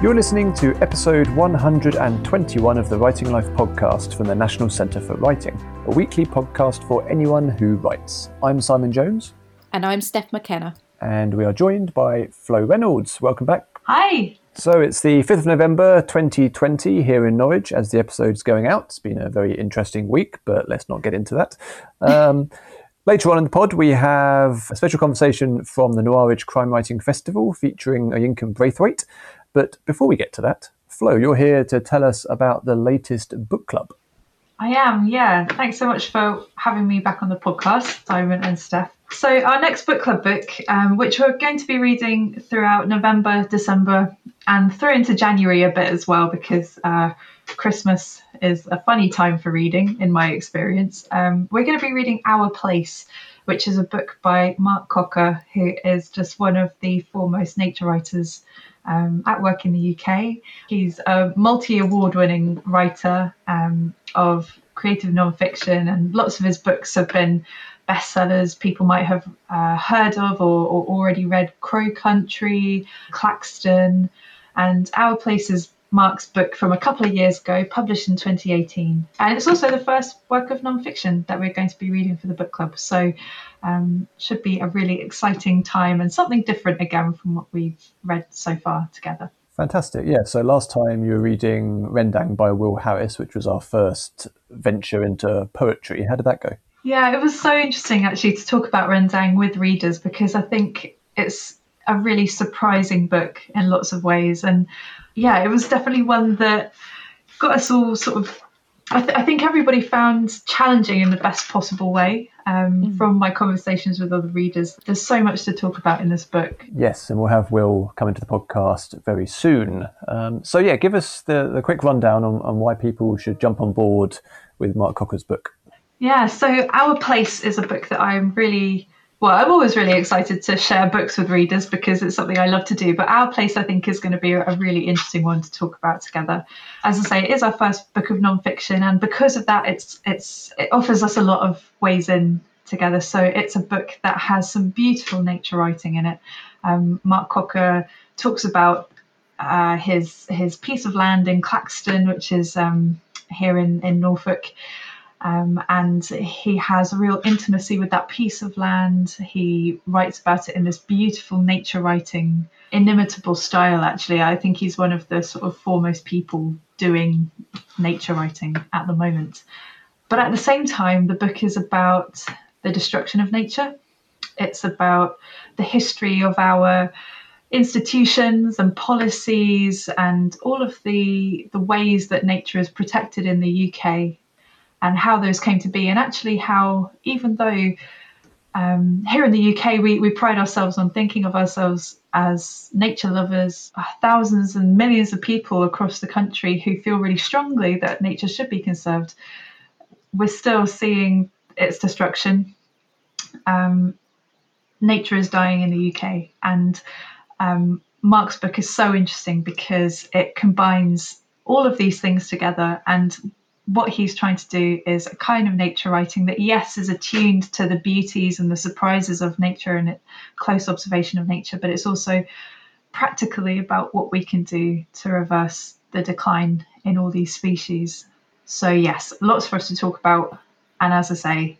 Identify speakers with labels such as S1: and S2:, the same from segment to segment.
S1: You're listening to episode 121 of the Writing Life podcast from the National Centre for Writing, a weekly podcast for anyone who writes. I'm Simon Jones.
S2: And I'm Steph McKenna.
S1: And we are joined by Flo Reynolds. Welcome back.
S3: Hi.
S1: So it's the 5th of November 2020 here in Norwich as the episode's going out. It's been a very interesting week, but let's not get into that. Um, Later on in the pod, we have a special conversation from the Noirwich Crime Writing Festival featuring Oyinkan Braithwaite. But before we get to that, Flo, you're here to tell us about the latest book club.
S3: I am, yeah. Thanks so much for having me back on the podcast, Simon and Steph. So, our next book club book, um, which we're going to be reading throughout November, December, and through into January a bit as well, because uh, Christmas is a funny time for reading, in my experience. Um, we're going to be reading Our Place, which is a book by Mark Cocker, who is just one of the foremost nature writers um, at work in the UK. He's a multi award winning writer um, of creative nonfiction, and lots of his books have been bestsellers people might have uh, heard of or, or, already read Crow Country, Claxton, and Our Place is Mark's book from a couple of years ago, published in 2018. And it's also the first work of nonfiction that we're going to be reading for the book club. So, um, should be a really exciting time and something different again from what we've read so far together.
S1: Fantastic. Yeah. So last time you were reading Rendang by Will Harris, which was our first venture into poetry. How did that go?
S3: Yeah, it was so interesting actually to talk about Rendang with readers because I think it's a really surprising book in lots of ways. And yeah, it was definitely one that got us all sort of. I, th- I think everybody found challenging in the best possible way. Um, mm. From my conversations with other readers, there's so much to talk about in this book.
S1: Yes, and we'll have Will come into the podcast very soon. Um, so yeah, give us the, the quick rundown on, on why people should jump on board with Mark Cocker's book.
S3: Yeah, so Our Place is a book that I'm really well, I'm always really excited to share books with readers because it's something I love to do. But Our Place, I think, is going to be a really interesting one to talk about together. As I say, it is our first book of nonfiction, and because of that, it's it's it offers us a lot of ways in together. So it's a book that has some beautiful nature writing in it. Um, Mark Cocker talks about uh, his his piece of land in Claxton, which is um, here in in Norfolk. Um, and he has a real intimacy with that piece of land. He writes about it in this beautiful nature writing, inimitable style, actually. I think he's one of the sort of foremost people doing nature writing at the moment. But at the same time, the book is about the destruction of nature. It's about the history of our institutions and policies and all of the the ways that nature is protected in the UK and how those came to be, and actually how, even though um, here in the UK we, we pride ourselves on thinking of ourselves as nature lovers, uh, thousands and millions of people across the country who feel really strongly that nature should be conserved, we're still seeing its destruction. Um, nature is dying in the UK, and um, Mark's book is so interesting because it combines all of these things together and what he's trying to do is a kind of nature writing that, yes, is attuned to the beauties and the surprises of nature and close observation of nature, but it's also practically about what we can do to reverse the decline in all these species. So, yes, lots for us to talk about. And as I say,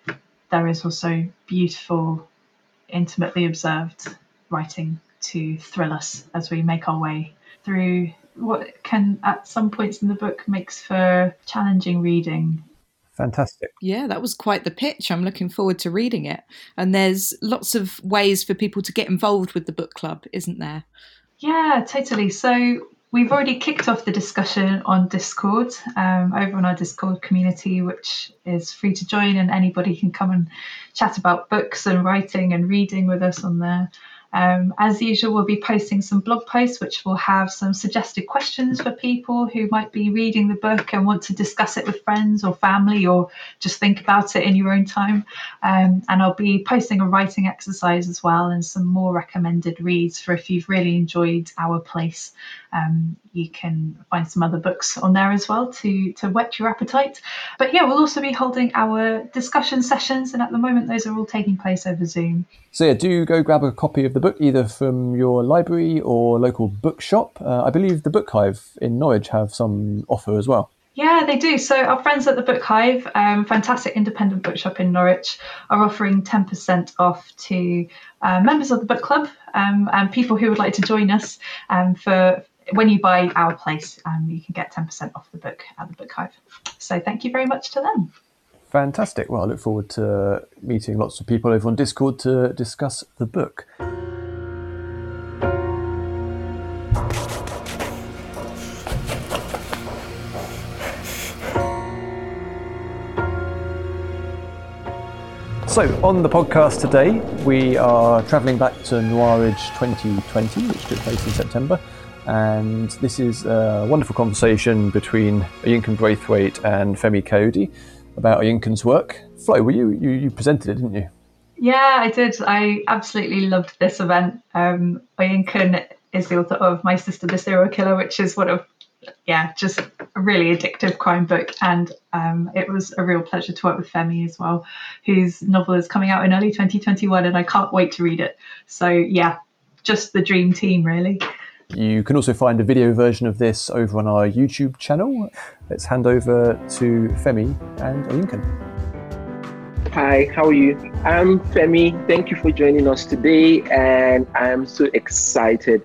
S3: there is also beautiful, intimately observed writing to thrill us as we make our way through what can at some points in the book makes for challenging reading
S1: Fantastic.
S2: Yeah, that was quite the pitch. I'm looking forward to reading it. And there's lots of ways for people to get involved with the book club, isn't there?
S3: Yeah, totally. So we've already kicked off the discussion on Discord um, over on our Discord community, which is free to join, and anybody can come and chat about books and writing and reading with us on there. Um, as usual, we'll be posting some blog posts which will have some suggested questions for people who might be reading the book and want to discuss it with friends or family or just think about it in your own time. Um, and I'll be posting a writing exercise as well and some more recommended reads for if you've really enjoyed Our Place. Um, you can find some other books on there as well to, to whet your appetite. But yeah, we'll also be holding our discussion sessions, and at the moment, those are all taking place over Zoom.
S1: So yeah, do go grab a copy of the book either from your library or local bookshop. Uh, I believe the Book Hive in Norwich have some offer as well.
S3: Yeah, they do. So our friends at the Book Hive, um, fantastic independent bookshop in Norwich, are offering 10% off to uh, members of the book club um, and people who would like to join us um, for when you buy our place, um, you can get 10% off the book at the Book Hive. So thank you very much to them.
S1: Fantastic. Well, I look forward to meeting lots of people over on Discord to discuss the book. So, on the podcast today, we are travelling back to Noirwich 2020, which took place in September. And this is a wonderful conversation between Oyinkan Braithwaite and Femi Kayode about Oyinkan's work. Flo, were you, you, you presented it, didn't you?
S3: Yeah, I did. I absolutely loved this event. Um, Oyinkan is the author of My Sister the Serial Killer, which is one of yeah, just a really addictive crime book. And um, it was a real pleasure to work with Femi as well, whose novel is coming out in early 2021, and I can't wait to read it. So, yeah, just the dream team, really.
S1: You can also find a video version of this over on our YouTube channel. Let's hand over to Femi and Oyinkan.
S4: Hi, how are you? I'm Femi. Thank you for joining us today, and I'm so excited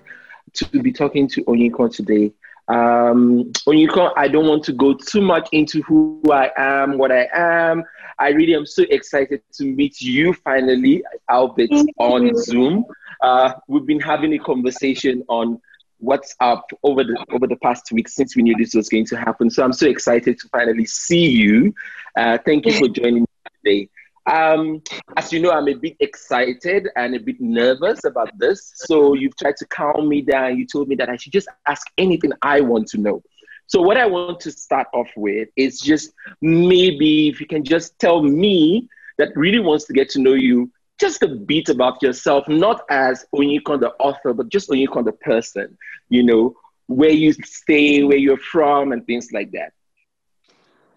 S4: to be talking to Oyinkan today. Um, Oyinkan, I don't want to go too much into who I am, what I am. I really am so excited to meet you finally, albeit on Zoom. Uh, we've been having a conversation on WhatsApp over the over the past week since we knew this was going to happen. So I'm so excited to finally see you. Uh, thank you for joining me today. Um, as you know, I'm a bit excited and a bit nervous about this. So you've tried to calm me down. You told me that I should just ask anything I want to know. So what I want to start off with is just maybe if you can just tell me that really wants to get to know you just a bit about yourself, not as Oyinkan the author, but just Oyinkan the person, you know, where you stay, where you're from, and things like that.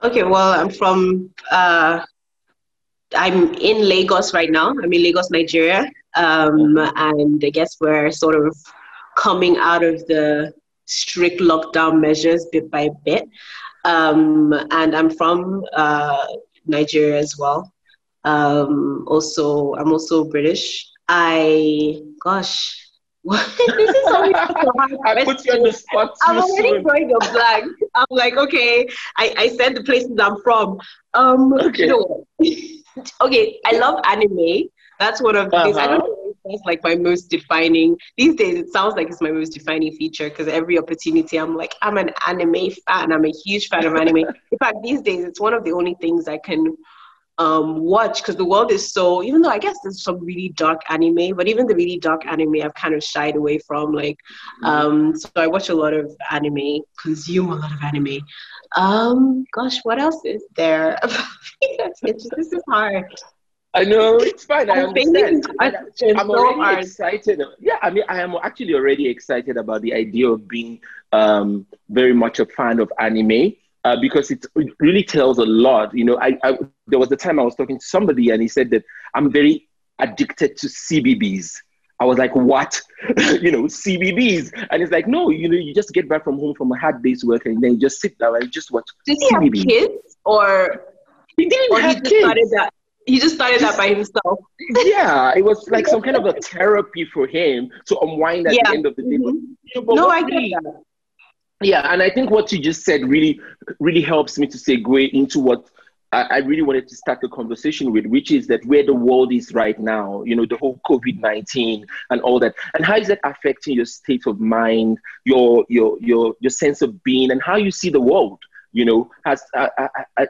S5: Okay, well, I'm from uh, I'm in Lagos right now. I'm in Lagos, Nigeria. Um, and I guess we're sort of coming out of the strict lockdown measures bit by bit. Um, and I'm from uh, Nigeria as well. Um, also, I'm also British. I, gosh, this is
S4: I put you on the spot.
S5: I'm already soon. going a blank. I'm like, okay, I, I said the places I'm from. Um, okay. You know, okay, I love anime. That's one of the uh-huh. I don't uh-huh. know if that's like my most defining. These days, it sounds like it's my most defining feature because every opportunity, I'm like, I'm an anime fan. I'm a huge fan of anime. In fact, these days, it's one of the only things I can um, watch because the world is so. Even though I guess there's some really dark anime, but even the really dark anime, I've kind of shied away from. Like, mm-hmm. um, so I watch a lot of anime, consume a lot of anime. Um, gosh, what else is there? this is hard.
S4: I know it's fine. I understand. I'm already excited. Yeah, I mean, I am actually already excited about the idea of being um, very much a fan of anime uh, because it, it, really tells a lot. You know, I, I there was a time I was talking to somebody and he said that I'm very addicted to CBeebies. I was like, what? you know, CBeebies. And it's like, no, you know, you just get back from home from a hard day's work and then you just sit down and just watch
S5: Did he have kids? Or,
S4: he didn't
S5: or
S4: have
S5: he
S4: kids.
S5: started that? He just started that by himself.
S4: yeah, it was like some kind of a therapy for him to unwind at yeah. the end of the day.
S5: Mm-hmm. But, no, I get that.
S4: Yeah, and I think what you just said really, really helps me to segue into what I, I really wanted to start the conversation with, which is that where the world is right now, you know, the whole COVID 19 and all that. And how is that affecting your state of mind, your, your, your, your sense of being, and how you see the world? You know, has, uh, uh, uh,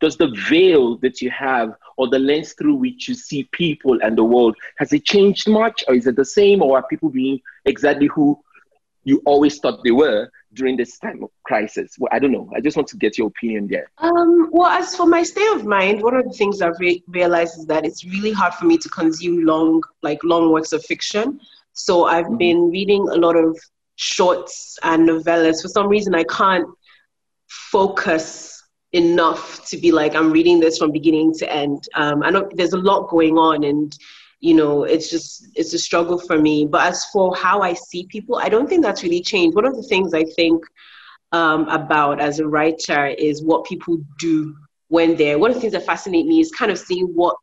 S4: does the veil that you have or the lens through which you see people and the world has it changed much or is it the same or are people being exactly who you always thought they were during this time of crisis? Well, I don't know. I just want to get your opinion there.
S5: Um, well, as for my state of mind, one of the things I've re- realized is that it's really hard for me to consume long, like long works of fiction. So I've mm-hmm. been reading a lot of shorts and novellas. For some reason, I can't focus enough to be like I'm reading this from beginning to end. Um, I know there's a lot going on, and you know it's just it's a struggle for me. But as for how i see people i don't think that's really changed. One of the things i think um, about as a writer is what people do when they're one of the things that fascinate me is kind of seeing what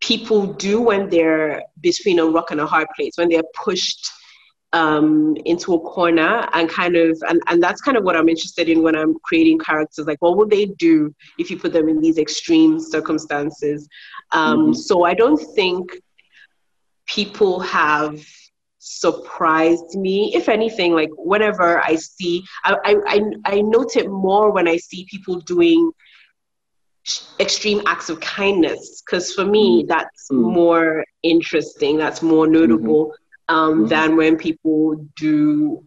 S5: people do when they're between a rock and a hard place when they're pushed um, into a corner and kind of and, and that's kind of what i'm interested in when i'm creating characters like what would they do if you put them in these extreme circumstances um, mm-hmm. so i don't think people have surprised me if anything like whenever i see i i, I note it more when i see people doing extreme acts of kindness because for me mm-hmm. that's mm-hmm. more interesting that's more notable mm-hmm um, mm-hmm. than when people do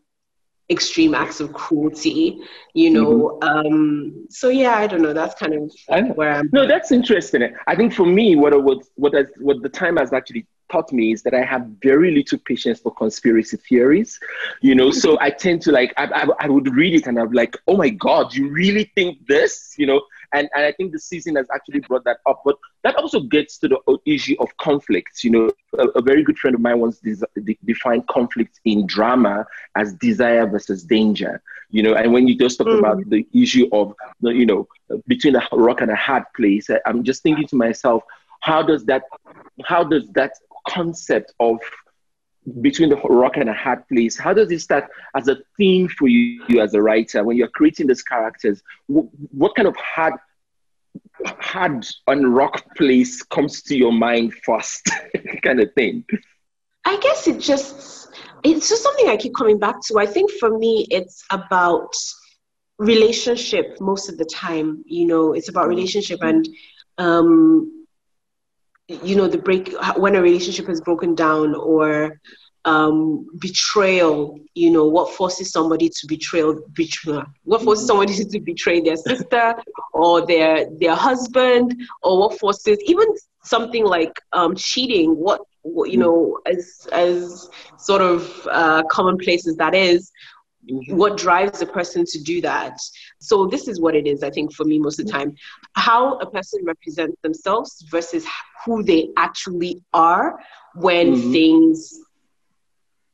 S5: extreme acts of cruelty you know mm-hmm. um so yeah i don't know that's kind of where i'm
S4: no that's interesting. I think for me what what what has, what the time has actually taught me is that i have very little patience for conspiracy theories you know so i tend to like I, I, I would read it and i'm like oh my god you really think this? You know and, and I think the season has actually brought that up. But that also gets to the issue of conflicts. You know, a, a very good friend of mine once de- defined conflict in drama as desire versus danger. You know, and when you just talk mm. about the issue of, you know, between a rock and a hard place, I'm just thinking to myself, how does that, how does that concept of between the rock and a hard place. How does it start as a theme for you, you as a writer when you're creating these characters? What, what kind of hard hard and rock place comes to your mind first kind of thing?
S5: I guess it just it's just something i keep coming back to. I think for me it's about relationship most of the time you know? It's about relationship and um you know the break when a relationship has broken down or um, betrayal you know what forces somebody to betray betray what forces somebody to betray their sister or their their husband or what forces even something like um, cheating what, you know as as sort of uh, commonplace as that is. What drives a person to do that so this is what it is i think for me most of the time how a person represents themselves versus who they actually are when mm-hmm. things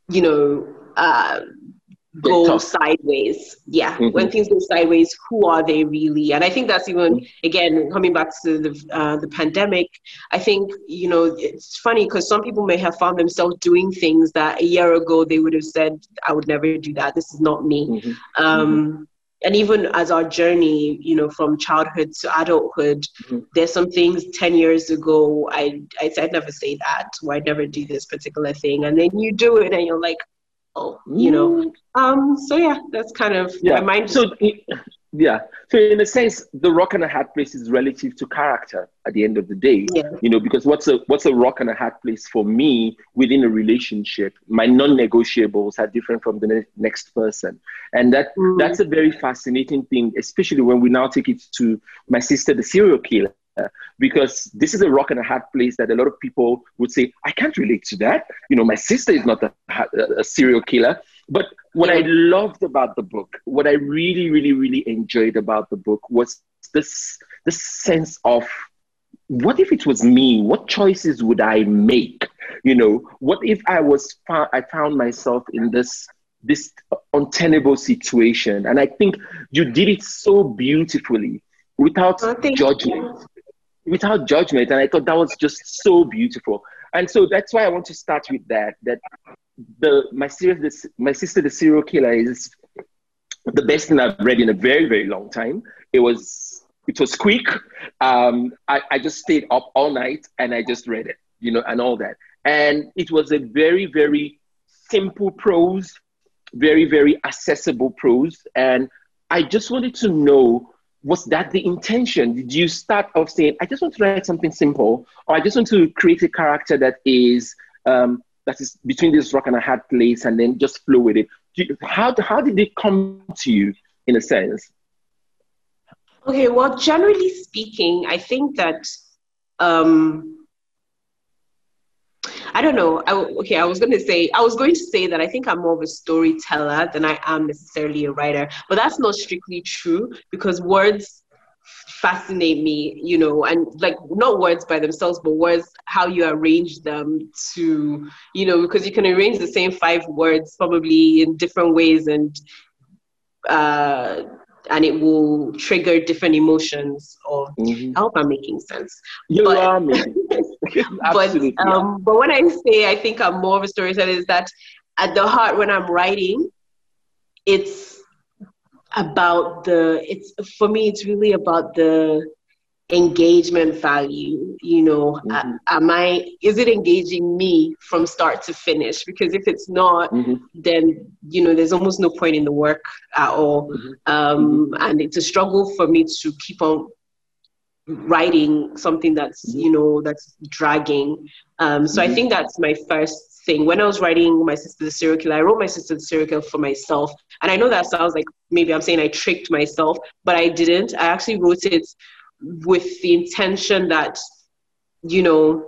S5: you know uh, go sideways. Yeah, mm-hmm. when things go sideways, who are they really? And I think that's even again coming back to the uh, the pandemic. I think you know it's funny because some people may have found themselves doing things that a year ago they would have said, "I would never do that. This is not me." Mm-hmm. Um, mm-hmm. And even as our journey, you know, from childhood to adulthood, mm-hmm. there's some things 10 years ago I, I said, I'd never say that, or I'd never do this particular thing. And then you do it and you're like, oh, you know. Mm. Um, so yeah, that's kind of
S4: yeah. my mind. So yeah. So in a sense, the rock and a hard place is relative to character at the end of the day. Yeah. You know, because what's a what's a rock and a hard place for me within a relationship? My non-negotiables are different from the ne- next person, and that mm. that's a very fascinating thing, especially when we now take it to my sister, the serial killer because this is a rock and a hard place that a lot of people would say, I can't relate to that. You know, my sister is not a, a serial killer. But what I loved about the book, what I really, really, really enjoyed about the book was this, this sense of what if it was me? What choices would I make? You know, what if I was I found myself in this this untenable situation? And I think you did it so beautifully without oh, judgment without judgment. And I thought that was just so beautiful. And so that's why I want to start with that. That the my series, my sister, the serial killer, is the best thing I've read in a very very long time. It was it was quick. Um, I, I just stayed up all night and I just read it, you know, and all that. And it was a very very simple prose, very very accessible prose, and I just wanted to know was that the intention? Did you start off saying, I just want to write something simple, or I just want to create a character that is um, that is between this rock and a hard place, and then just flow with it? You, how how did it come to you, in a sense?
S5: Okay, well, generally speaking, I think that um, I don't know. I, okay, I was going to say, I was going to say that I think I'm more of a storyteller than I am necessarily a writer, but that's not strictly true because words fascinate me, you know, and like not words by themselves, but words, how you arrange them to, you know, because you can arrange the same five words probably in different ways and, uh, and it will trigger different emotions or mm-hmm. I hope I'm making sense.
S4: You but, are making
S5: but, um, but when I say I think I'm more of a storyteller is that at the heart when I'm writing, it's about the it's for me it's really about the engagement value you know mm-hmm. am i is it engaging me from start to finish because if it's not mm-hmm. then you know there's almost no point in the work at all mm-hmm. Um, and it's a struggle for me to keep on writing something that's you know that's dragging um, so i think that's my first thing. When I was writing My Sister the Serial Killer, I wrote My Sister the Serial Killer for myself. And I know that sounds like maybe I'm saying I tricked myself, but I didn't. I actually wrote it with the intention that, you know,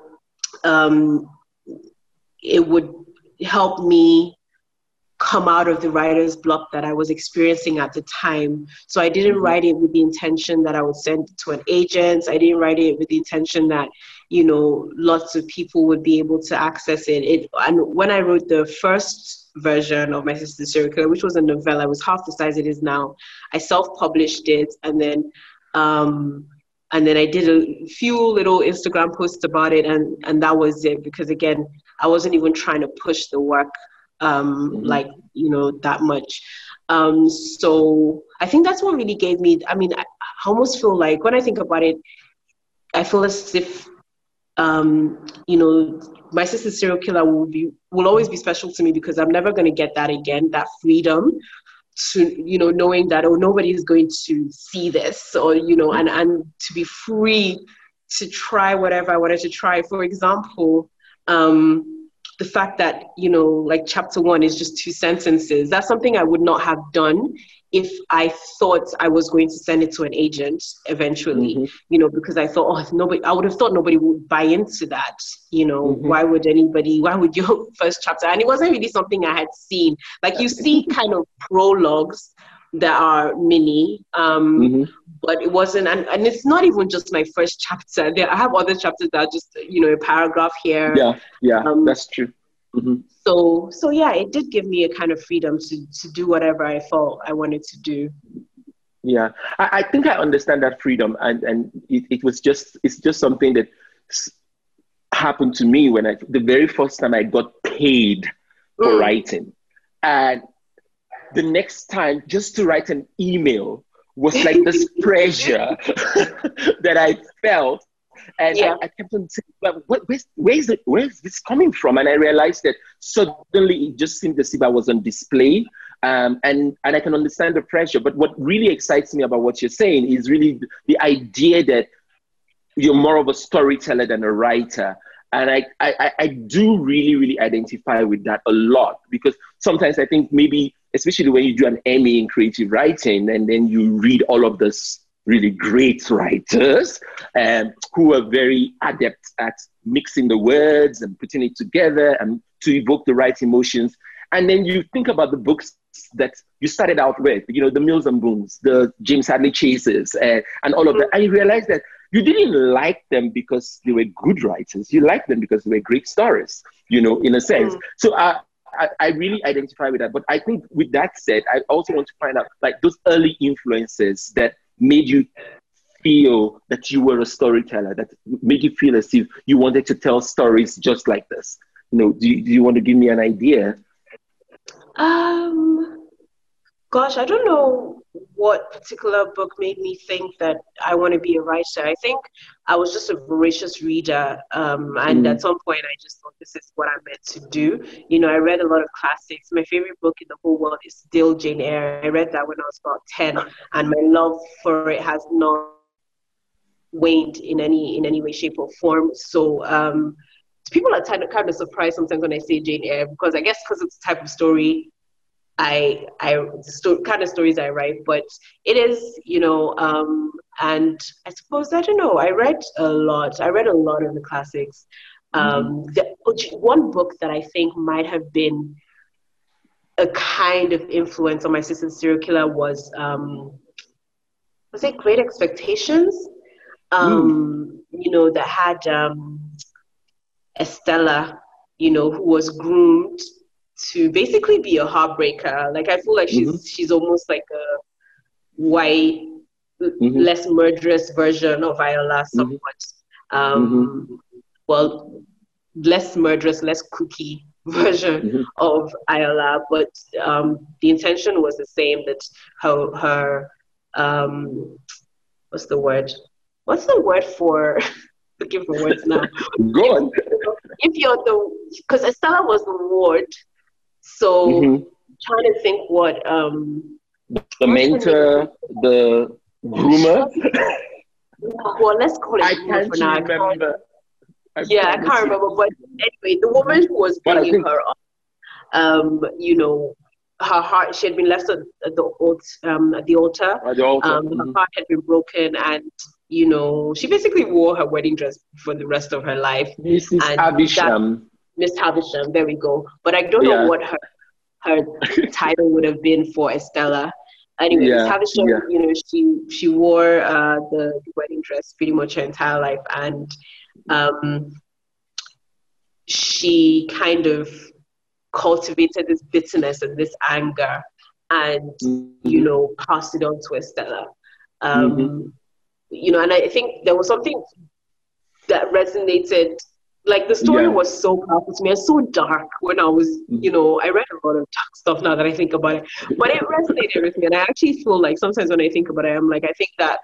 S5: um, it would help me come out of the writer's block that I was experiencing at the time. So I didn't mm-hmm. write it with the intention that I would send it to an agent. I didn't write it with the intention that, you know, lots of people would be able to access it. it and when I wrote the first version of My Sister's Serial Killer, which was a novella, it was half the size it is now. I self-published it and then um, and then I did a few little Instagram posts about it and and that was it because again I wasn't even trying to push the work um, mm-hmm. like you know that much. Um, so I think that's what really gave me. I mean, I, I almost feel like when I think about it, I feel as if um, you know my sister's serial killer will be will always be special to me because I'm never going to get that again. That freedom to you know knowing that oh nobody is going to see this or you know and and to be free to try whatever I wanted to try. For example. Um, the fact that you know like chapter one is just two sentences that's something i would not have done if i thought i was going to send it to an agent eventually mm-hmm. you know because i thought oh nobody i would have thought nobody would buy into that you know mm-hmm. why would anybody why would your first chapter and it wasn't really something i had seen like you see kind of prologues that are mini um, mm-hmm. but it wasn't and, and it's not even just my first chapter there i have other chapters that are just you know a paragraph here
S4: yeah yeah um, that's true mm-hmm.
S5: so so yeah it did give me a kind of freedom to to do whatever i felt i wanted to do
S4: yeah i, I think i understand that freedom and and it, it was just it's just something that happened to me when i the very first time i got paid for mm. writing and the next time just to write an email was like this pressure that I felt. And yeah. I, I, kept on saying, well, what, where's, where's, it, where's this coming from? And I realized that suddenly it just seemed as if I was on display. Um, and, and I can understand the pressure. But what really excites me about what you're saying is really the idea that you're more of a storyteller than a writer. And I, I, I do really, really identify with that a lot because sometimes I think maybe especially when you do an MA in creative writing and then you read all of this really great writers um, who are very adept at mixing the words and putting it together and to evoke the right emotions. And then you think about the books that you started out with, you know, the Mills and Boons, the James Hadley Chases, uh, and all of that. And you realize that you didn't like them because they were good writers. You liked them because they were great stories, you know, in a sense. Mm. So uh, I, I really identify with that. But I think with that said, I also want to find out like those early influences that made you feel that you were a storyteller, that made you feel as if you wanted to tell stories just like this. You know, do you, do you want to give me an idea?
S5: Um, gosh, I don't know what particular book made me think that I want to be a writer. I think I was just a voracious reader, um, and mm. at some point I just thought this is what I'm meant to do. You know, I read a lot of classics. My favorite book in the whole world is still Jane Eyre. I read that when I was about ten, and my love for it has not waned in any in any way, shape, or form. So. Um, people are kind of, surprised sometimes when I say Jane Eyre because I guess because it's the type of story I I sto- kind of stories I write, but it is you know, um, and I suppose I don't know. I read a lot. I read a lot of the classics. Um, mm-hmm. the, one book that I think might have been a kind of influence on my sister's serial killer was um, was it Great Expectations? Um, mm. You know, that had um, Estella, you know, who was groomed to basically be a heartbreaker. Like I feel like she's mm-hmm. she's almost like a white, mm-hmm. less murderous version of Ayoola, mm-hmm. somewhat. Um, mm-hmm. Well, less murderous, less cookie version mm-hmm. of Ayoola, but um, the intention was the same. That her her um, what's the word? What's the word for? Looking for words now.
S4: Go on.
S5: If you're the because Estella was the ward, so mm-hmm. trying to think what um
S4: the mentor, the groomer.
S5: well, let's call it
S4: I can't remember.
S5: I yeah, I can't remember. But anyway, the woman who was bringing think... her up, um, you know, her heart, she had been left at the, old, um, at the altar.
S4: At the altar. Um,
S5: mm-hmm. Her heart had been broken, and, you know, she basically wore her wedding dress for the rest of her life.
S4: This Mrs. Havisham.
S5: Miss Havisham, there we go. But I don't yeah. know what her her title would have been for Estella. Anyway, yeah. Miss Havisham, yeah. you know, she she wore uh, the, wedding dress pretty much her entire life, and um, she kind of cultivated this bitterness and this anger and mm-hmm. you know passed it on to estella um, mm-hmm. you know and i think there was something that resonated like the story yeah. was so powerful to me and so dark when i was mm-hmm. you know i read a lot of dark stuff now that i think about it but it resonated with me and i actually feel like sometimes when i think about it i'm like i think that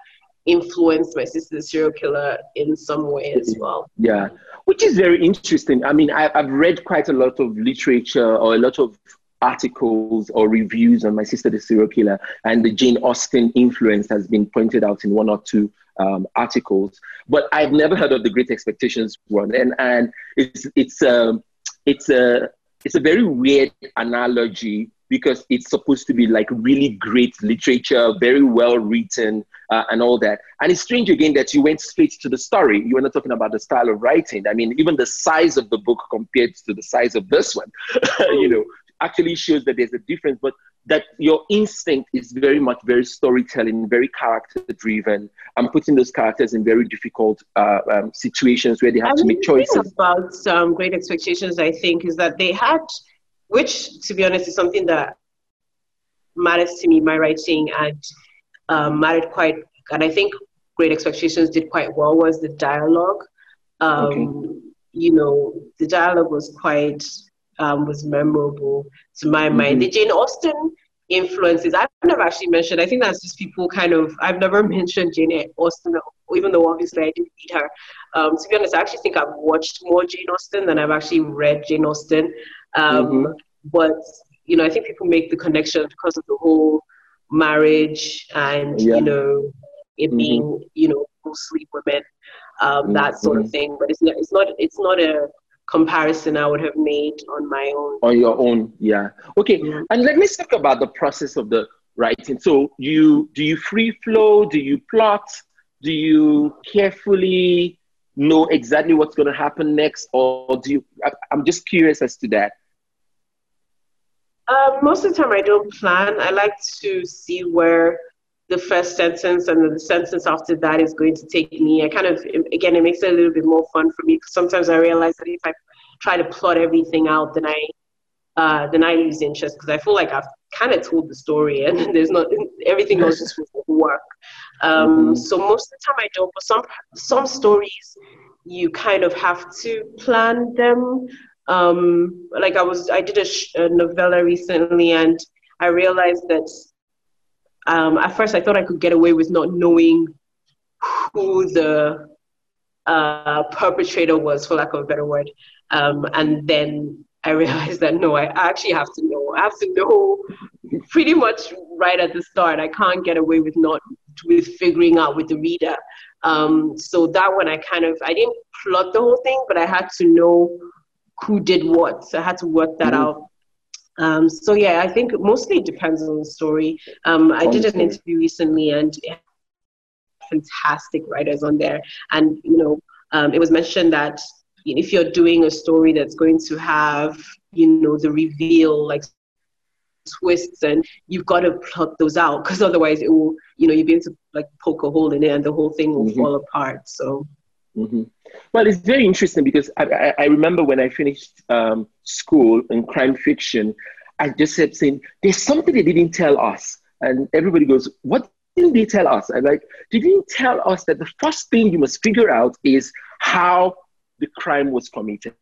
S5: influenced my sister, the serial killer in some way as well.
S4: Yeah, which is very interesting. I mean, I, have read quite a lot of literature or a lot of articles or reviews on my sister the serial killer and the jane austen influence has been pointed out in one or two um, articles but i've never heard of the great expectations one and and it's it's um it's a it's a very weird analogy because it's supposed to be like really great literature, very well written, uh, and all that. And it's strange again that you went straight to the story. You were not talking about the style of writing. I mean, even the size of the book compared to the size of this one, you know, actually shows that there's a difference. But that your instinct is very much very storytelling, very character driven, I'm putting those characters in very difficult uh, um, situations where they have I to mean, make choices.
S5: Thing about um, Great Expectations, I think, is that they had which to be honest is something that matters to me, my writing, and um, mattered quite, and I think Great Expectations did quite well was the dialogue. Um, okay. You know, the dialogue was quite um, was memorable to my mm-hmm. mind. The Jane Austen influences I've never actually mentioned. I think that's just people kind of I've never mentioned Jane Austen, even though obviously I didn't read her. Um, to be honest, I actually think I've watched more Jane Austen than I've actually read Jane Austen. Um, mm-hmm. But you know, I think people make the connection because of the whole marriage and yeah. you know it mm-hmm. being you know mostly women, um, mm-hmm. that sort of mm-hmm. thing. But it's not it's not it's not a comparison I would have made on my own.
S4: On your own, yeah. Okay, yeah. and let me talk about the process of the writing. So you do you free flow? Do you plot? Do you carefully know exactly what's going to happen next, or do you? I, I'm just curious as to that.
S5: Um, most of the time, I don't plan. I like to see where the first sentence and the sentence after that is going to take me. I kind of, again, it makes it a little bit more fun for me because sometimes I realize that if I try to plot everything out, then I uh, then I lose interest because I feel like I've kind of told the story and there's not everything else just work. Um, mm-hmm. So most of the time I don't. But some some stories you kind of have to plan them um, like I was, I did a, sh- a novella recently, and I realized that um, at first I thought I could get away with not knowing who the uh, perpetrator was, for lack of a better word. Um, and then I realized that no, I actually have to know. I have to know pretty much right at the start. I can't get away with not with figuring out with the reader. Um, so that one, I kind of I didn't plot the whole thing, but I had to know who did what. So I had to work that mm-hmm. out. Um, so yeah, I think mostly it depends on the story. Um, I did an interview recently and fantastic writers on there, and you know, um, it was mentioned that if you're doing a story that's going to have, you know, the reveal like twists and you've got to plug those out because otherwise it will you know you'll be able to like poke a hole in it and the whole thing will mm-hmm. fall apart so
S4: mm-hmm. well it's very interesting because i, I, I remember when i finished um, school in crime fiction i just kept saying there's something they didn't tell us and everybody goes what didn't they tell us i'm like they didn't tell us that the first thing you must figure out is how the crime was committed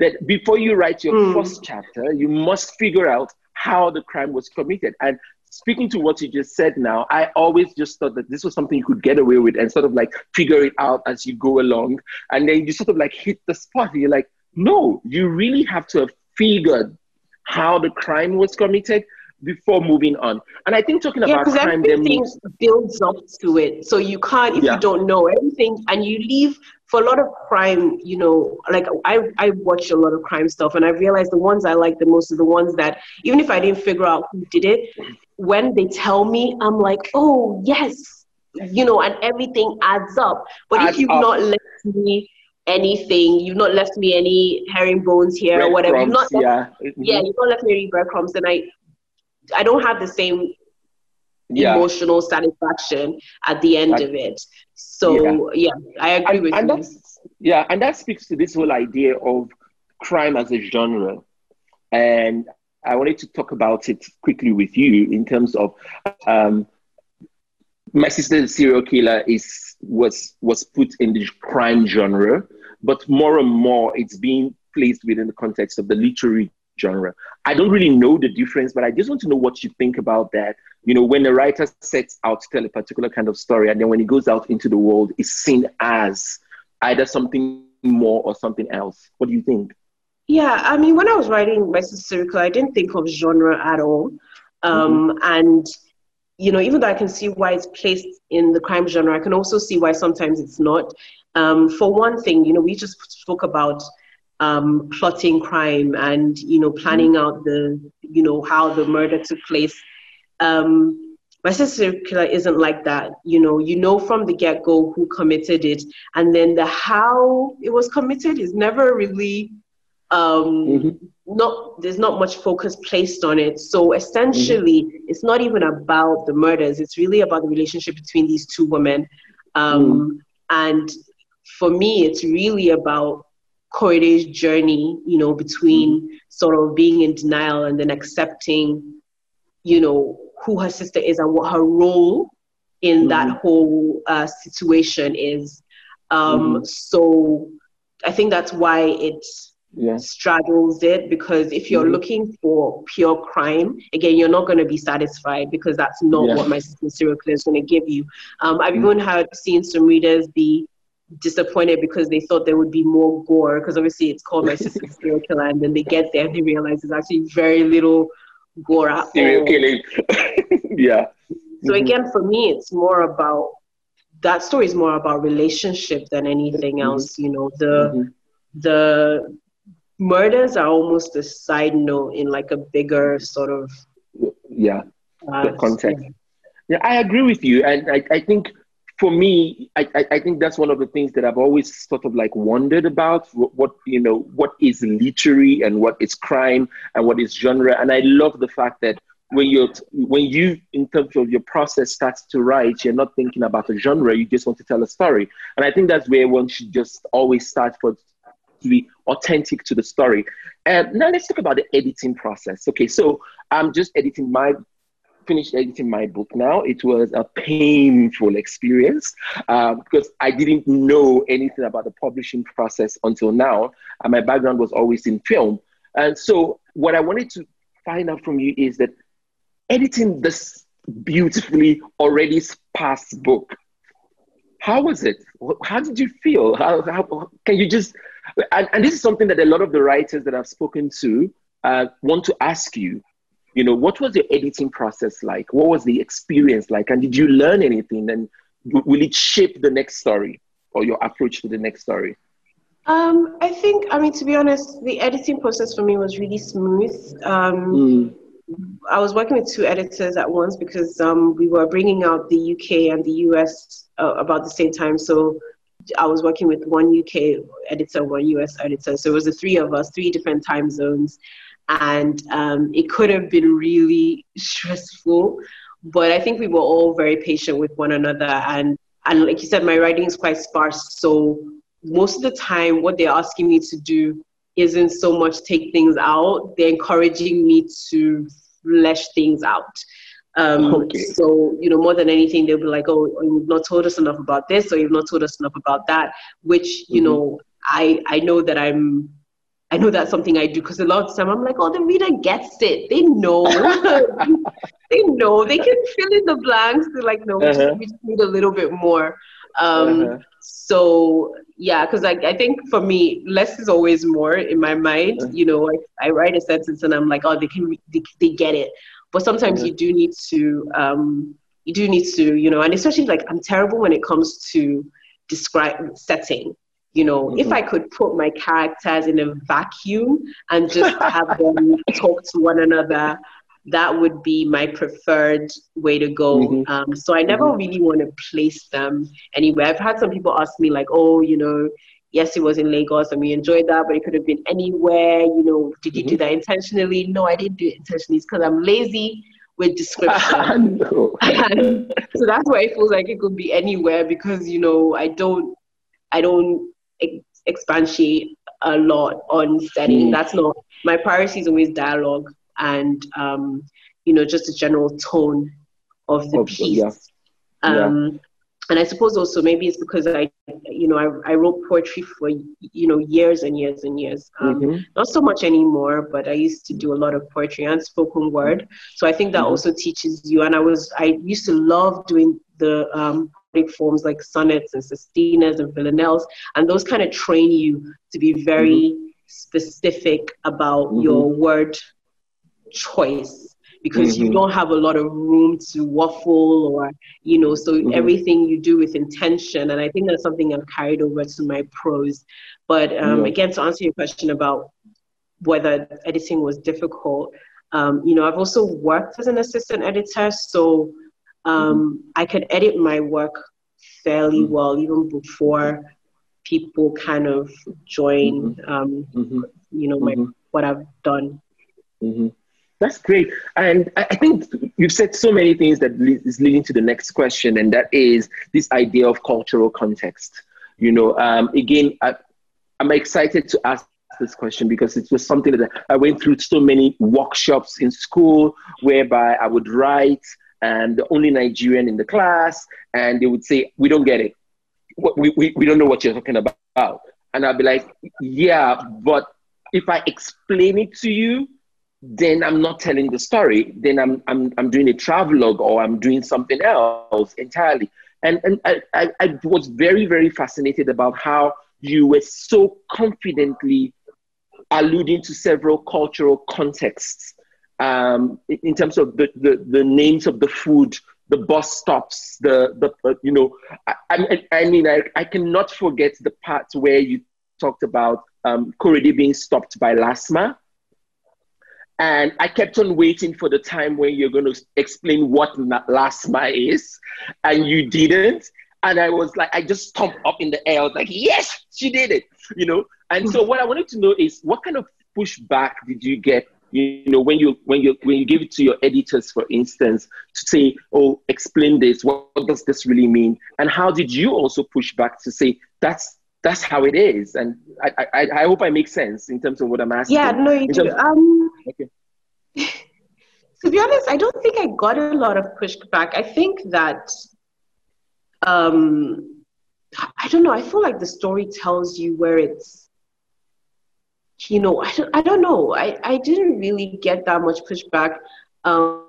S4: that before you write your mm. first chapter, you must figure out how the crime was committed. And speaking to what you just said now, I always just thought that this was something you could get away with and sort of like figure it out as you go along. And then you sort of like hit the spot. You're like, no, you really have to have figured how the crime was committed before moving on. And I think talking yeah, about crime,
S5: everything builds up to it. So you can't if yeah. you don't know everything, and you leave for a lot of crime. You know, like I I watch a lot of crime stuff, and I realize the ones I like the most are the ones that even if I didn't figure out who did it, when they tell me, I'm like, oh yes, you know, and everything adds up. But adds if you've up. not left me anything. You've not left me any herring bones here bread or whatever. Crumbs, you've not left, yeah. Mm-hmm. yeah, you've not left me any breadcrumbs. And I I don't have the same yeah. emotional satisfaction at the end I, of it. So yeah, yeah I agree and, with
S4: and
S5: you.
S4: That's, yeah, and that speaks to this whole idea of crime as a genre. And I wanted to talk about it quickly with you in terms of um, my sister the serial killer is was was put in the crime genre, but more and more it's being placed within the context of the literary genre. I don't really know the difference, but I just want to know what you think about that. You know, when a writer sets out to tell a particular kind of story, and then when he goes out into the world, is seen as either something more or something else. What do you think?
S5: Yeah, I mean, when I was writing my Circle, I didn't think of genre at all. Um, mm-hmm. And, you know, even though I can see why it's placed in the crime genre, I can also see why sometimes it's not. Um, for one thing, you know, we just spoke about um, plotting crime and you know planning out the you know how the murder took place. Um, my sister killer isn't like that. You know, you know from the get go who committed it, and then the how it was committed is never really um, mm-hmm. not. There's not much focus placed on it. So essentially, mm-hmm. it's not even about the murders. It's really about the relationship between these two women. Um, mm. And for me, it's really about Korede's journey, you know, between sort of being in denial and then accepting, you know, who her sister is and what her role in mm-hmm. that whole uh, situation is. Um, mm-hmm. So I think that's why it yeah. straddles it because if you're mm-hmm. looking for pure crime, again, you're not going to be satisfied because that's not yeah. what my sister's serial killer is going to give you. Um, I've mm-hmm. even heard seen some readers be disappointed because they thought there would be more gore because obviously it's called my sister's serial killer and then they get there and they realize there's actually very little gore at
S4: serial killing yeah
S5: so mm-hmm. again for me it's more about that story is more about relationship than anything mm-hmm. else you know the mm-hmm. the murders are almost a side note in like a bigger sort of
S4: yeah uh, the context yeah. yeah i agree with you and I, I think for me, I, I, think that's one of the things that I've always sort of like wondered about what, what, you know what is literary and what is crime and what is genre. And I love the fact that when you're when you in terms of your process starts to write, you're not thinking about a genre. You just want to tell a story. And I think that's where one should just always start for to be authentic to the story. And now let's talk about the editing process. Okay, so I'm just editing my finished editing my book now. It was a painful experience uh, because I didn't know anything about the publishing process until now. And my background was always in film. And so, what I wanted to find out from you is that editing this beautifully already sparse book, how was it? How did you feel? How, how can you just, and, and, this is something that a lot of the writers that I've spoken to uh, want to ask you you know what was your editing process like what was the experience like and did you learn anything and will it shape the next story or your approach to the next story
S5: um, i think i mean to be honest the editing process for me was really smooth um, mm. i was working with two editors at once because um, we were bringing out the uk and the us uh, about the same time so I was working with one UK editor, one US editor. So it was the three of us, three different time zones. And um, it could have been really stressful. But I think we were all very patient with one another, and and like you said, my writing is quite sparse, so most of the time, what they're asking me to do isn't so much take things out; they're encouraging me to flesh things out. Um, okay. So, you know, more than anything, they'll be like, oh, you've not told us enough about this, or you've not told us enough about that, which, you mm-hmm. know, I, I know that I'm, I know that's something I do because a lot of time I'm like, oh, the reader gets it. They know. they know. They can fill in the blanks. They're like, no, uh-huh. we, just, uh-huh. we, just, need a little bit more. Um, uh-huh. So, yeah, because I, I think for me, less is always more in my mind. Uh-huh. You know, I, I write a sentence and I'm like, oh, they can, they, they get it but sometimes you do need to um, you do need to you know and especially like i'm terrible when it comes to describe setting you know mm-hmm. if i could put my characters in a vacuum and just have them talk to one another that would be my preferred way to go mm-hmm. um, so i never mm-hmm. really want to place them anywhere i've had some people ask me like oh you know yes, it was in Lagos and we enjoyed that, but it could have been anywhere. You know, did you mm-hmm. do that intentionally? No, I didn't do it intentionally. It's because I'm lazy with description. no. so that's why it feels like it could be anywhere because you know I don't I don't ex- expatiate a lot on studying. Mm. That's not my priority is always dialogue and um, you know just a general tone of the oh, piece. Yeah. Um, yeah and I suppose also maybe it's because I, you know, I, I wrote poetry for you know years and years and years. Um, mm-hmm. Not so much anymore, but I used to do a lot of poetry and spoken word. So I think that mm-hmm. also teaches you. And I was I used to love doing the um, forms like sonnets and sestinas and villanelles, and those kind of train you to be very mm-hmm. specific about mm-hmm. your word choice because mm-hmm. you don't have a lot of room to waffle or you know so mm-hmm. everything you do with intention and i think that's something i've carried over to my prose but um, again to answer your question about whether editing was difficult um, you know i've also worked as an assistant editor so um, mm-hmm. i could edit my work fairly mm-hmm. well even before people kind of join mm-hmm. um, you know my what i've done
S4: that's great. And I think you've said so many things that is leading to the next question, and that is this idea of cultural context. You know, um, again, I, I'm excited to ask this question because it was something that I went through so many workshops in school whereby I would write and the only Nigerian in the class, and they would say, We don't get it. We, we, we don't know what you're talking about. And I'd be like, Yeah, but if I explain it to you, then I'm not telling the story. Then I'm, I'm, I'm doing a travelogue or I'm doing something else entirely. And, and I, I, I was very, very fascinated about how you were so confidently alluding to several cultural contexts um, in terms of the, the, the, names of the food, the bus stops, the, the uh, you know, I, I, I mean, I, I cannot forget the part where you talked about um, Korede being stopped by LASMA and I kept on waiting for the time when you're going to explain what LASMA is, and you didn't. And I was like, I just stomped up in the air. I was like, yes, she did it, you know. And so what I wanted to know is what kind of pushback did you get, you know, when you when you when you give it to your editors, for instance, to say, oh, explain this. What, what does this really mean? And how did you also push back to say that's that's how it is. And I, I, I hope I make sense in terms of what I'm asking.
S5: Yeah, no, you do. Of, um, okay. to be honest, I don't think I got a lot of pushback. I think that, um, I don't know. I feel like the story tells you where it's, you know, I don't, I don't know. I, I didn't really get that much pushback. Um,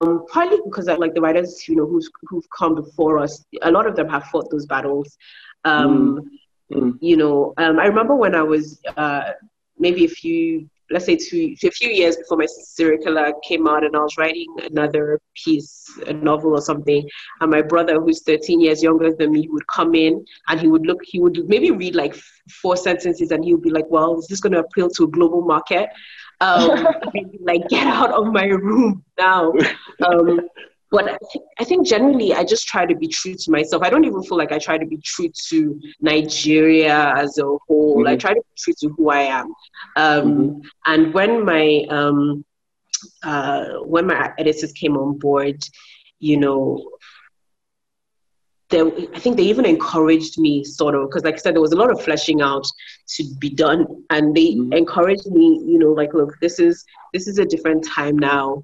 S5: um, partly because of, like the writers, you know, who's, who've come before us, a lot of them have fought those battles. Um, mm. Mm. You know, um, I remember when I was uh, maybe a few, let's say two, a few years before my serial came out, and I was writing another piece, a novel or something. And my brother, who's 13 years younger than me, would come in and he would look, he would maybe read like four sentences, and he would be like, "Well, is this going to appeal to a global market?" Um, like, get out of my room now. Um, but I think, I think generally I just try to be true to myself. I don't even feel like I try to be true to Nigeria as a whole. Mm-hmm. I try to be true to who I am. Um, mm-hmm. And when my um, uh, when my editors came on board, you know, they, I think they even encouraged me sort of because, like I said, there was a lot of fleshing out to be done, and they mm-hmm. encouraged me, you know, like, look, this is this is a different time now.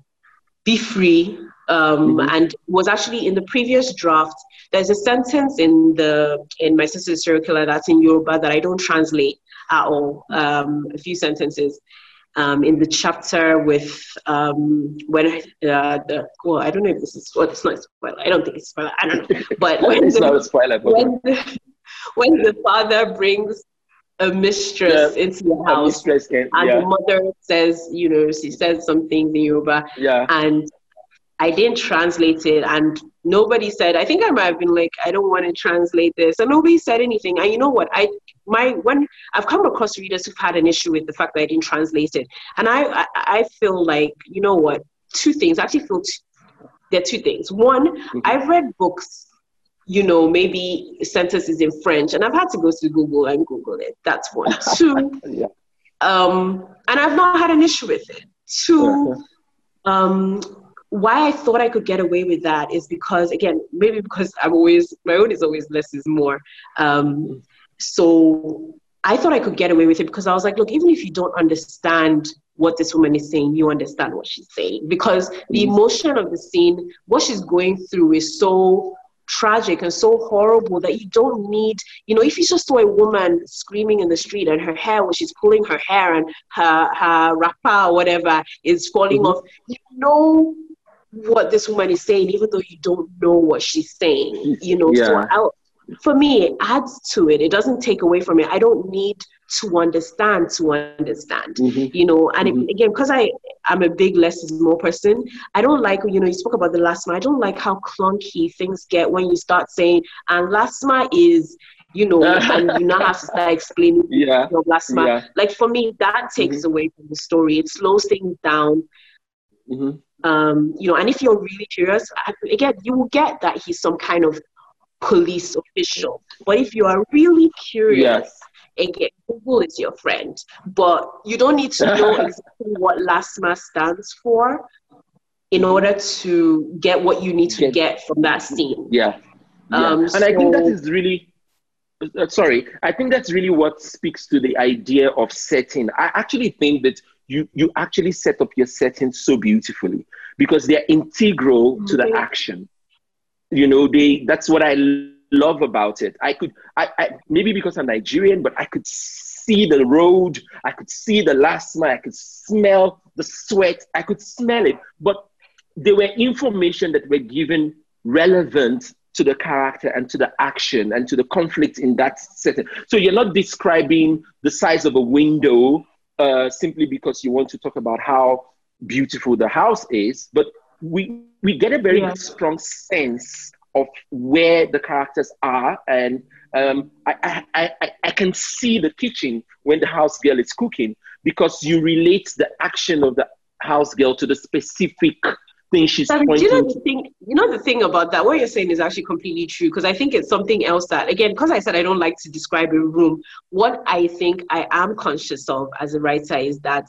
S5: Be free um, mm-hmm. and was actually in the previous draft. There's a sentence in the in my sister's circular that's in Yoruba that I don't translate at all. Um, a few sentences um, in the chapter with um, when uh, the well, I don't know if this is well, it's not a spoiler. I don't think it's spoiler. I don't know, but when
S4: it's
S5: the,
S4: not a spoiler.
S5: When the, when the father brings a mistress yeah. into the house, can, and yeah. the mother says, you know, she says something in Yoruba,
S4: yeah,
S5: and I didn't translate it, and nobody said. I think I might have been like, I don't want to translate this, and nobody said anything. And you know what? I my when I've come across readers who've had an issue with the fact that I didn't translate it, and I I, I feel like you know what? Two things. I actually feel two, there are two things. One, mm-hmm. I've read books you know, maybe sentences in French, and I've had to go to Google and Google it. That's one. Two, yeah. um, and I've not had an issue with it. Two, um, why I thought I could get away with that is because, again, maybe because I'm always, my own is always less is more. Um, so I thought I could get away with it because I was like, look, even if you don't understand what this woman is saying, you understand what she's saying. Because the mm-hmm. emotion of the scene, what she's going through is so tragic and so horrible that you don't need, you know, if you just saw a woman screaming in the street and her hair, when she's pulling her hair and her, her wrapper or whatever is falling mm-hmm. off, you know what this woman is saying, even though you don't know what she's saying. You know, yeah. so I'll, for me, it adds to it. It doesn't take away from it. I don't need to understand to understand. Mm-hmm. You know, and mm-hmm. it, again, because I I'm a big less is more person. I don't like you know you spoke about the lasma. I don't like how clunky things get when you start saying and lasma is you know, and you now have to start explaining
S4: yeah.
S5: your lasma. Yeah. Like for me, that takes mm-hmm. away from the story. It slows things down. Mm-hmm. Um, you know, and if you're really curious, again, you will get that he's some kind of police official. But if you are really curious. Again, Google is your friend. But you don't need to know exactly what LASMA stands for in order to get what you need to get, get from that scene.
S4: Yeah. yeah. Um, and so, I think that is really uh, sorry, I think that's really what speaks to the idea of setting. I actually think that you you actually set up your settings so beautifully because they're integral to the action you know they that's what i love about it. I could I, I maybe because i'm nigerian but i could see the road i could see the lasma i could smell the sweat i could smell it. But there were information that were given relevant to the character and to the action and to the conflict in that setting. So you're not describing the size of a window uh, simply because you want to talk about how beautiful the house is, but we we get a very yeah. strong sense of where the characters are, and um, I, I, I, I can see the kitchen when the house girl is cooking because you relate the action of the house girl to the specific thing she's
S5: but
S4: pointing.
S5: You know the thing. You know the thing about that. What you're saying is actually completely true because I think it's something else that again because I said I don't like to describe a room. What I think I am conscious of as a writer is that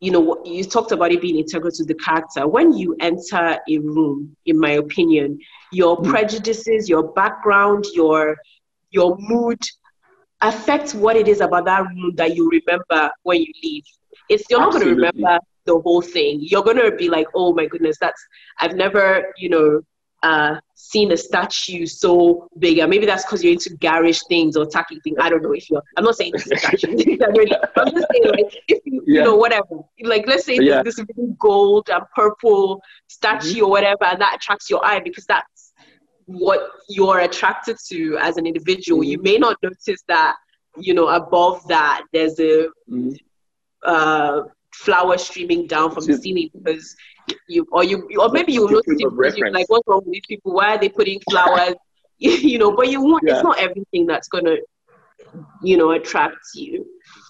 S5: you know you talked about it being integral to the character when you enter a room in my opinion your mm. prejudices your background your your mood affect what it is about that room that you remember when you leave it's you're Absolutely. not going to remember the whole thing. You're gonna be like, oh my goodness, that's I've never, you know, uh, seen a statue so big. And maybe that's because you're into garish things or tacky things. I don't know if you're. I'm not saying this is statue. I'm just saying like if you, yeah. you know whatever. Like let's say yeah. this, this gold and purple statue mm-hmm. or whatever, and that attracts your eye because that's what you're attracted to as an individual. Mm-hmm. You may not notice that you know above that there's a mm-hmm. uh, flower streaming down from the ceiling because you or you or maybe you notice it like what's wrong with these people? Why are they putting flowers? You know but you want yeah. it's not everything that's gonna you know attract you.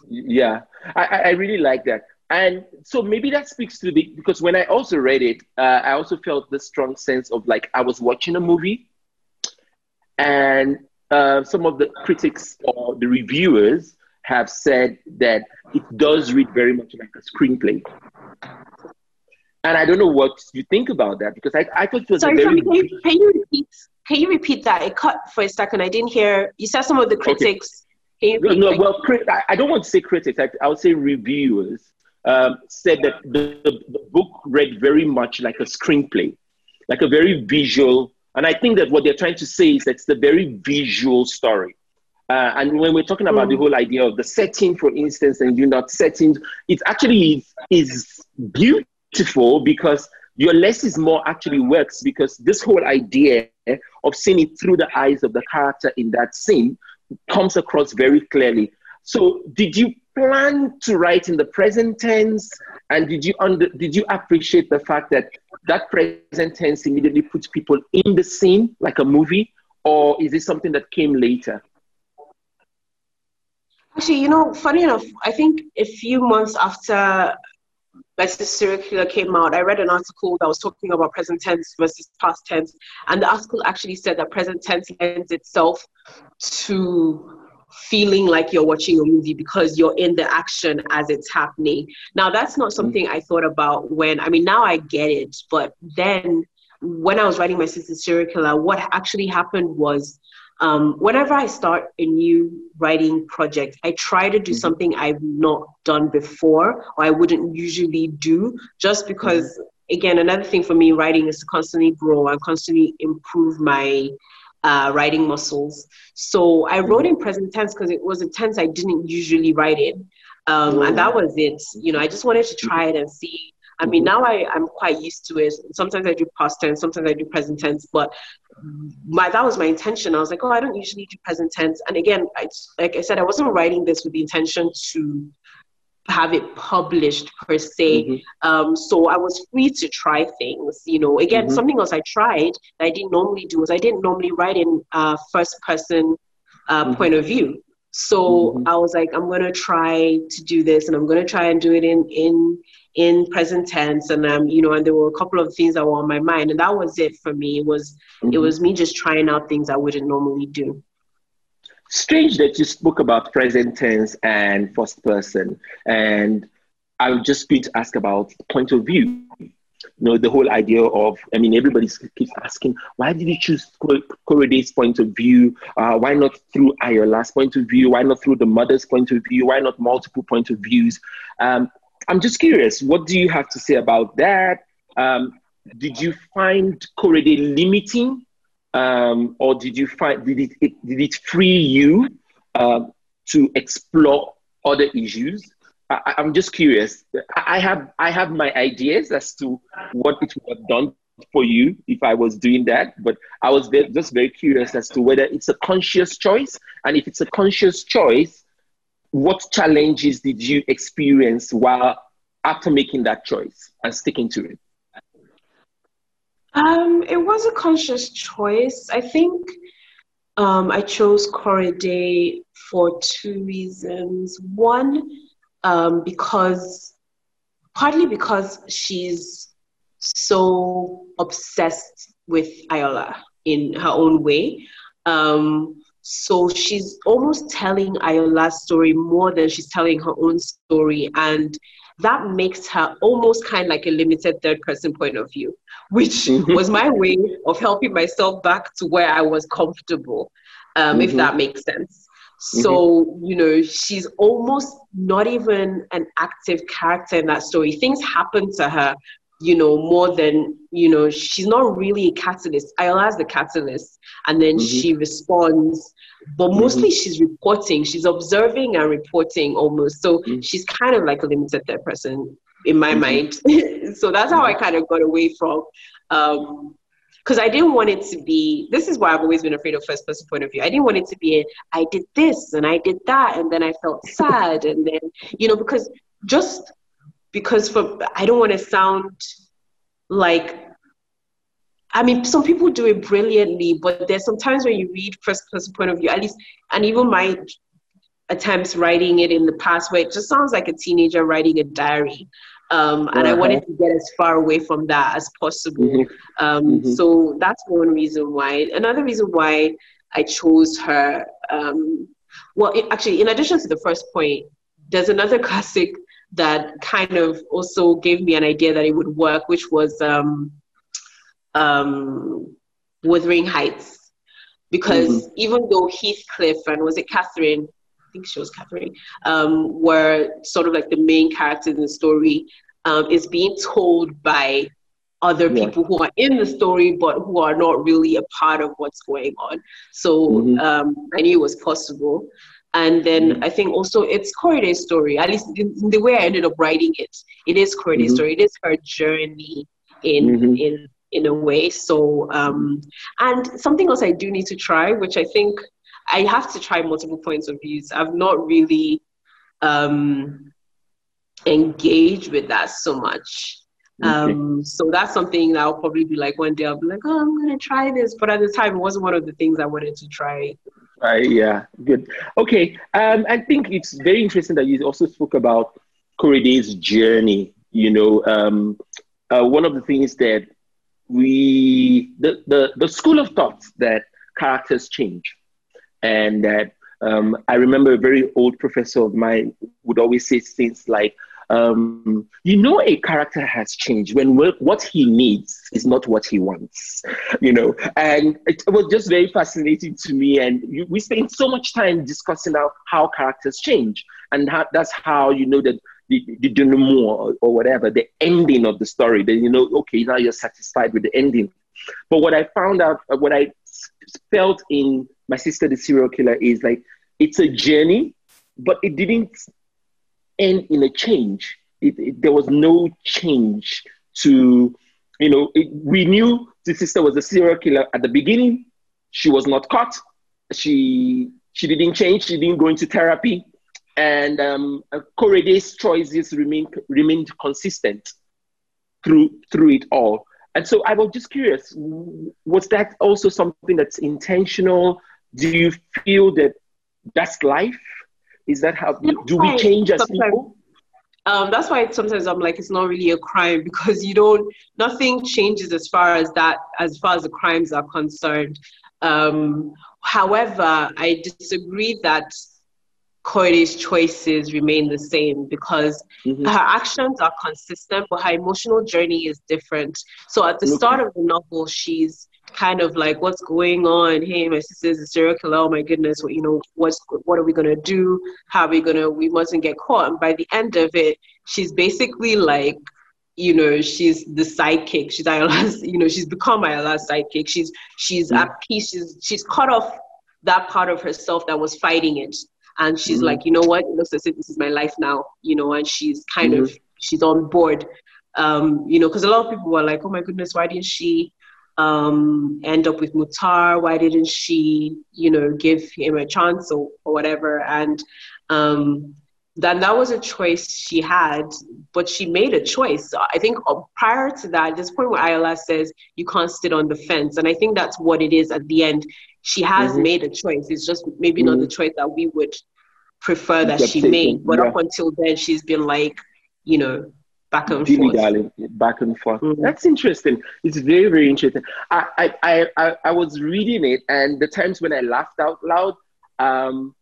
S4: Yeah. I, I really like that. And so maybe that speaks to the because when I also read it, uh, I also felt the strong sense of like I was watching a movie, and uh, some of the critics or the reviewers have said that it does read very much like a screenplay. And I don't know what you think about that because I, I thought it was
S5: Sorry,
S4: very.
S5: can, you, can you repeat? Can you repeat that? It cut for a second. I didn't hear. You said some of the critics.
S4: Okay. No, no, well, I don't want to say critics. I, I would say reviewers um, said that the, the, the book read very much like a screenplay, like a very visual. And I think that what they're trying to say is that it's a very visual story. Uh, and when we're talking about mm. the whole idea of the setting, for instance, and you're not setting, it actually is, is beautiful because your less is more actually works because this whole idea of seeing it through the eyes of the character in that scene comes across very clearly. So, did you plan to write in the present tense, and did you under, did you appreciate the fact that that present tense immediately puts people in the scene like a movie, or is it something that came later?
S5: Actually, you know, funny enough, I think a few months after Versus Killer came out, I read an article that was talking about present tense versus past tense. And the article actually said that present tense lends itself to feeling like you're watching a movie because you're in the action as it's happening. Now, that's not something I thought about when, I mean, now I get it, but then when I was writing my sister serial killer, what actually happened was um, whenever I start a new writing project, I try to do mm-hmm. something I've not done before or I wouldn't usually do just because, mm-hmm. again, another thing for me, writing is to constantly grow and constantly improve my uh, writing muscles. So I wrote in present tense because it was a tense I didn't usually write in. Um, and that was it. You know, I just wanted to try it and see. I mean, now I, I'm quite used to it. Sometimes I do past tense, sometimes I do present tense, but my that was my intention. I was like, oh, I don't usually do present tense. And again, I, like I said, I wasn't writing this with the intention to have it published per se. Mm-hmm. Um, so I was free to try things. You know, again, mm-hmm. something else I tried that I didn't normally do was I didn't normally write in uh, first person uh, mm-hmm. point of view. So mm-hmm. I was like, I'm gonna try to do this, and I'm gonna try and do it in in in present tense. And um, you know, and there were a couple of things that were on my mind, and that was it for me. It was it mm-hmm. was me just trying out things I wouldn't normally do
S4: strange that you spoke about present tense and first person. And I was just going to ask about point of view. You know, the whole idea of, I mean, everybody keeps asking, why did you choose Korede's point of view? Uh, why not through Ayoola's point of view? Why not through the mother's point of view? Why not multiple point of views? Um, I'm just curious, what do you have to say about that? Um, did you find Korede limiting um, or did you find did it, it did it free you uh, to explore other issues? I, am just curious. I have I have my ideas as to what it would have done for you if I was doing that, but I was just very curious as to whether it's a conscious choice, and if it's a conscious choice, what challenges did you experience while after making that choice and sticking to it?
S5: Um, it was a conscious choice. I think um, I chose Korede for two reasons. One, um, because partly because she's so obsessed with Ayoola in her own way. Um, so she's almost telling Ayoola's story more than she's telling her own story. And that makes her almost kind of like a limited third person point of view, which mm-hmm. was my way of helping myself back to where I was comfortable, um, mm-hmm. if that makes sense. So, mm-hmm. you know, she's almost not even an active character in that story. Things happen to her, you know, more than, you know, she's not really a catalyst. Ayoola is the catalyst. And then mm-hmm. she responds but mm-hmm. mostly mm-hmm. she's reporting she's observing and reporting almost so mm-hmm. she's kind of like a limited third person in my mm-hmm. mind so that's how i kind of got away from um because I didn't want it to be. This is why I've always been afraid of first person point of view. I didn't want it to be. A, I did this and I did that, and then I felt sad, and then you know because just because for I don't want to sound like I mean, some people do it brilliantly, but there's sometimes when you read first person point of view, at least, and even my attempts writing it in the past where it just sounds like a teenager writing a diary. Um, and uh-huh. I wanted to get as far away from that as possible. Mm-hmm. Um, mm-hmm. So that's one reason why. Another reason why I chose her. Um, well, it, actually, in addition to the first point, there's another classic that kind of also gave me an idea that it would work, which was um, um, Wuthering Heights. Because mm-hmm. even though Heathcliff and was it Catherine, I think she was Catherine, um, were sort of like the main characters in the story, um, is being told by other yeah. people who are in the story but who are not really a part of what's going on. So mm-hmm. um, I knew it was possible. And then mm-hmm. I think also it's Korede's story, at least in, in, the way I ended up writing it. It is Korede's mm-hmm. story. It is her journey in mm-hmm. in in a way. So um, and something else I do need to try, which I think I have to try multiple points of views. I've not really um, engaged with that so much. Um, so that's something that I'll probably be like one day I'll be like, oh, I'm gonna try this, but at the time it wasn't one of the things I wanted to try.
S4: Uh, yeah, good. Okay, um, I think it's very interesting that you also spoke about Korede's journey. You know, um, uh, one of the things that we the, the the school of thought that characters change, and that um, I remember a very old professor of mine would always say things like, um, you know a character has changed when what he needs is not what he wants you know? And it was just very fascinating to me and you, we spent so much time discussing how, how characters change and how, that's how you know that the, the denouement or whatever the ending of the story then you know okay now you're satisfied with the ending. But what i found out uh, what i felt in my sister the serial killer is like it's a journey but it didn't end in a change. It, it, there was no change to, you know, it, we knew the sister was a serial killer at the beginning. She was not caught. She she didn't change. She didn't go into therapy, and um, Korede's choices remained remained consistent through through it all. And so I was just curious: was that also something that's intentional? Do you feel that that's life? Is that how do we change as sometimes, people?
S5: Um, that's why sometimes I'm like, it's not really a crime because you don't, nothing changes as far as that, as far as the crimes are concerned. Um, however, I disagree that Korede's choices remain the same because mm-hmm. her actions are consistent, but her emotional journey is different. So at the okay. start of the novel, she's kind of like what's going on hey my sister's a serial killer oh my goodness what you know what's what are we going to do? How are we going to we mustn't get caught. And by the end of it she's basically like you know she's the sidekick. She's Ayoola's you know she's become Ayoola's sidekick. She's she's mm-hmm. at peace. She's she's cut off that part of herself that was fighting it. And she's mm-hmm. like you know what? It looks as if this is my life now you know and she's kind mm-hmm. of she's on board. Um you know because a lot of people were like oh my goodness why didn't she um, end up with Muhtar? Why didn't she, you know, give him a chance or, or whatever? And um, then that was a choice she had, but she made a choice. I think uh, prior to that, this point where Ayoola says you can't sit on the fence, and I think that's what it is at the end. She has mm-hmm. made a choice. It's just maybe mm-hmm. not the mm-hmm. choice that we would prefer that she made, but yeah. up until then, she's been like, you know, back and forth.
S4: Darling, back and forth. Mm-hmm. That's interesting. It's very, very interesting. I, I, I, I was reading it, and the times when I laughed out loud, um,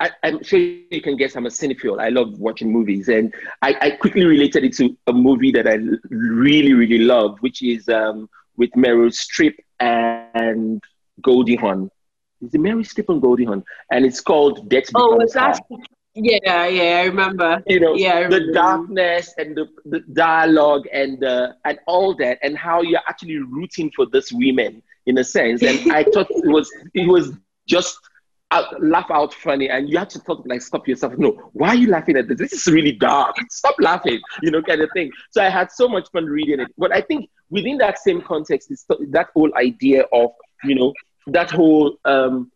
S4: I, am sure you can guess I'm a cinephile. I love watching movies, and I, I, quickly related it to a movie that I really, really love, which is um, with Meryl Streep and Goldie Hawn. Is it Meryl Streep and Goldie Hawn? And it's called Death
S5: Oh, was that yeah, yeah, I remember.
S4: You know,
S5: yeah,
S4: the darkness and the, the dialogue and uh, and all that, and how you're actually rooting for this women in a sense. And I thought it was it was just out, laugh out funny, and you have to talk like stop yourself. No, why are you laughing at this? This is really dark. Stop laughing, you know, kind of thing. So I had so much fun reading it. But I think within that same context, is that whole idea of you know that whole um,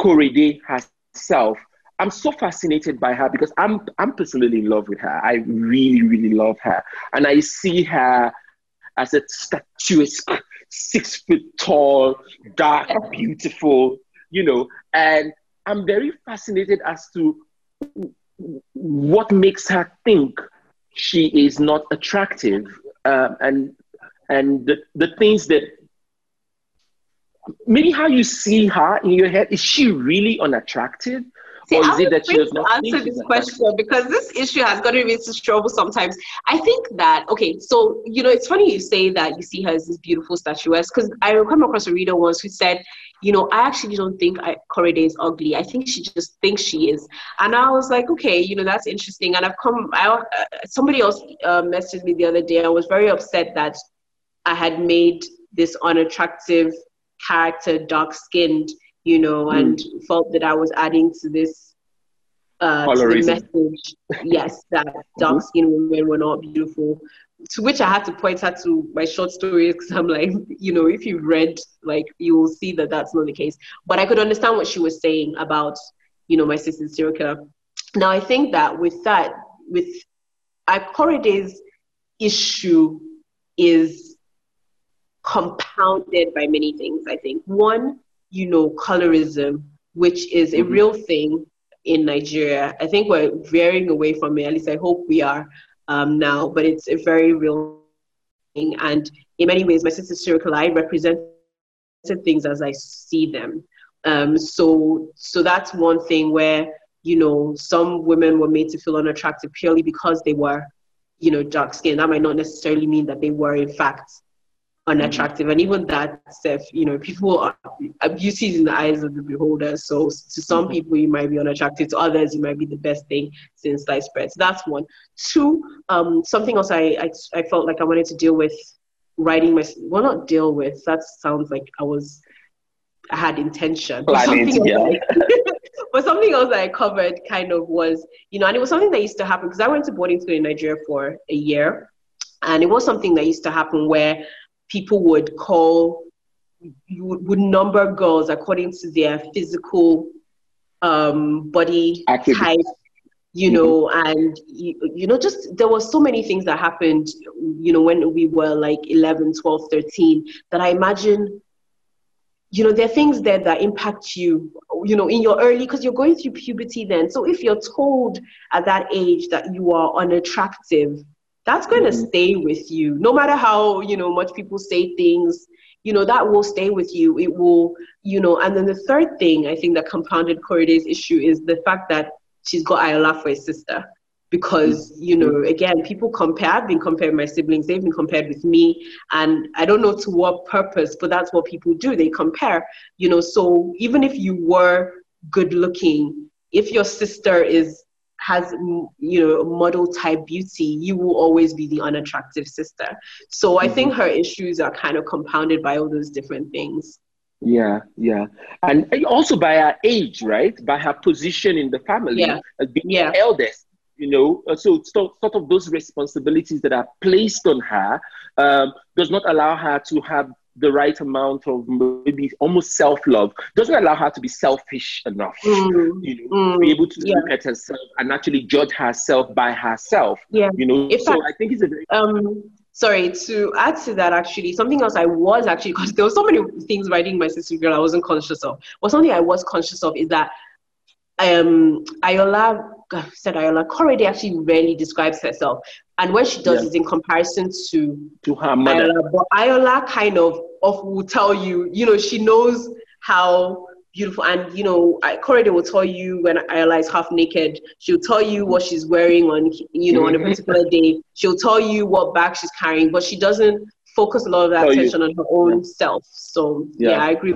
S4: Korede herself I'm so fascinated by her because I'm I'm personally in love with her. I really, really love her. And I see her as a statuesque, six foot tall, dark, beautiful, you know, and I'm very fascinated as to what makes her think she is not attractive um, and and the, the things that maybe how you see her in your head is she really unattractive
S5: See, or is it that she does not answer this question because this issue has gotten me into trouble sometimes. I think that okay, so you know, it's funny you say that you see her as this beautiful statuesque because I come across a reader once who said, you know, I actually don't think I, Korede is ugly. I think she just thinks she is, and I was like, okay, you know, that's interesting. And I've come, I, uh, somebody else uh, messaged me the other day. I was very upset that I had made this unattractive character dark skinned you know, mm. and felt that I was adding to this uh, to the message. yes, that dark skinned mm-hmm. women were not beautiful. To which I had to point out to my short stories because I'm like, you know, if you've read, like, you will see that that's not the case. But I could understand what she was saying about, you know, my sister's serial killer. Now, I think that with that, with Korede's issue is compounded by many things, I think. One, you know, colorism, which is a mm-hmm. real thing in Nigeria. I think we're veering away from it, at least I hope we are um, now, but it's a very real thing. And in many ways, my sister's circle, I represent things as I see them. Um, so, so that's one thing where, you know, some women were made to feel unattractive purely because they were, you know, dark skinned. That might not necessarily mean that they were, in fact, unattractive. And even that stuff you know people are beauty is in the eyes of the beholder. So to some mm-hmm. people you might be unattractive. To others you might be the best thing since sliced bread. So that's one. Two um something else I, I i felt like i wanted to deal with writing my well not deal with that sounds like i was i had intention. But something, yeah. else, but something else that i covered kind of was you know and it was something that used to happen because i went to boarding school in nigeria for a year. And it was something that used to happen where people would call would, would number girls according to their physical um, body type you mm-hmm. know and you, you know just there were so many things that happened you know when we were like 11 12 13 that i imagine you know there are things there that impact you you know in your early because you're going through puberty then so if you're told at that age that you are unattractive that's going to mm-hmm. stay with you. No matter how you know much people say things you know that will stay with you. It will you know and then the third thing i think that compounded Korede's issue is the fact that she's got Ayoola for a sister. Because you know again people compare i've been compared with my siblings they've been compared with me. And i don't know to what purpose but that's what people do. They compare you know. So even if you were good looking if your sister is has you know model type beauty you will always be the unattractive sister so i think mm-hmm. her issues are kind of compounded by all those different things
S4: yeah yeah and also by her age right by her position in the family yeah. as being yeah. the eldest you know uh, so sort of those responsibilities that are placed on her um, does not allow her to have the right amount of maybe almost self love doesn't allow her to be selfish enough, mm. you know, mm. be able to yeah. look at herself and actually judge herself by herself. Yeah, you know. In so fact, I think it's a very
S5: um. Sorry to add to that. Actually, something else I was actually because there were so many things writing my sister girl I wasn't conscious of. But something I was conscious of is that um Ayoola said Ayoola Korede actually rarely describes herself. And when she does yeah. is in comparison to,
S4: to her mother.
S5: But Ayoola kind of, of will tell you, you know, she knows how beautiful and you know Korede will tell you when Ayoola is half naked. She'll tell you what she's wearing on you know on a mm-hmm. particular day. She'll tell you what bag she's carrying, but she doesn't focus a lot of that attention you. on her own yeah. self. So yeah. yeah, I agree.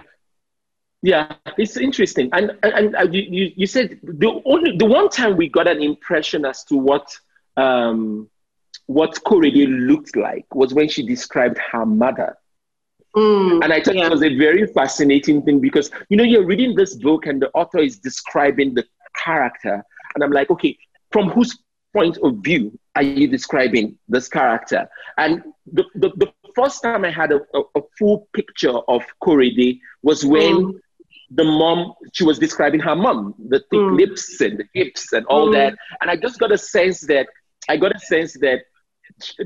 S4: Yeah, it's interesting, and and, and you, you said the only the one time we got an impression as to what um, what Korede looked like was when she described her mother. Mm, and I thought yeah. it was a very fascinating thing because you know you're reading this book and the author is describing the character, and I'm like, okay, from whose point of view are you describing this character? And the, the, the first time I had a, a, a full picture of Korede was when mm the mom, she was describing her mom, the thick mm. lips and the hips and all mm. that. And I just got a sense that, I got a sense that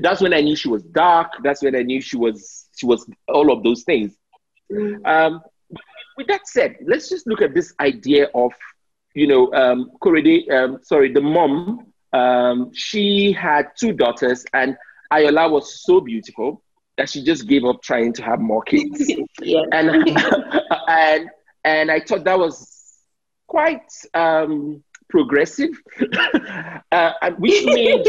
S4: that's when I knew she was dark. That's when I knew she was, she was all of those things. Mm. Um, with that said, let's just look at this idea of you know, um, Korede, um, sorry, the mom, um, she had two daughters, and Ayoola was so beautiful that she just gave up trying to have more kids.
S5: yeah.
S4: And and and I thought that was quite um, progressive, uh, which made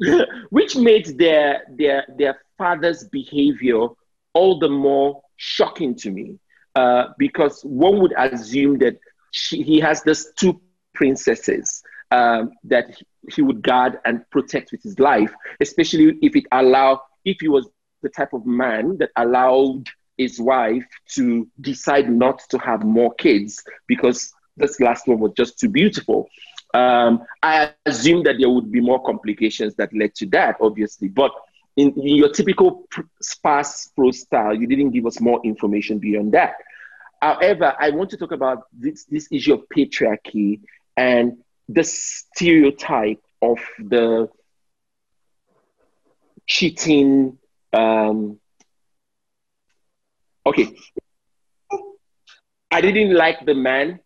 S4: which made their their their father's behavior all the more shocking to me. Uh, because one would assume that she, he has these two princesses um, that he would guard and protect with his life, especially if it allow if he was the type of man that allowed his wife to decide not to have more kids because this last one was just too beautiful. Um, I assume that there would be more complications that led to that, obviously. But in, in your typical sparse prose style, you didn't give us more information beyond that. However, I want to talk about this, this issue of patriarchy and the stereotype of the cheating. Um, okay, I didn't like the man,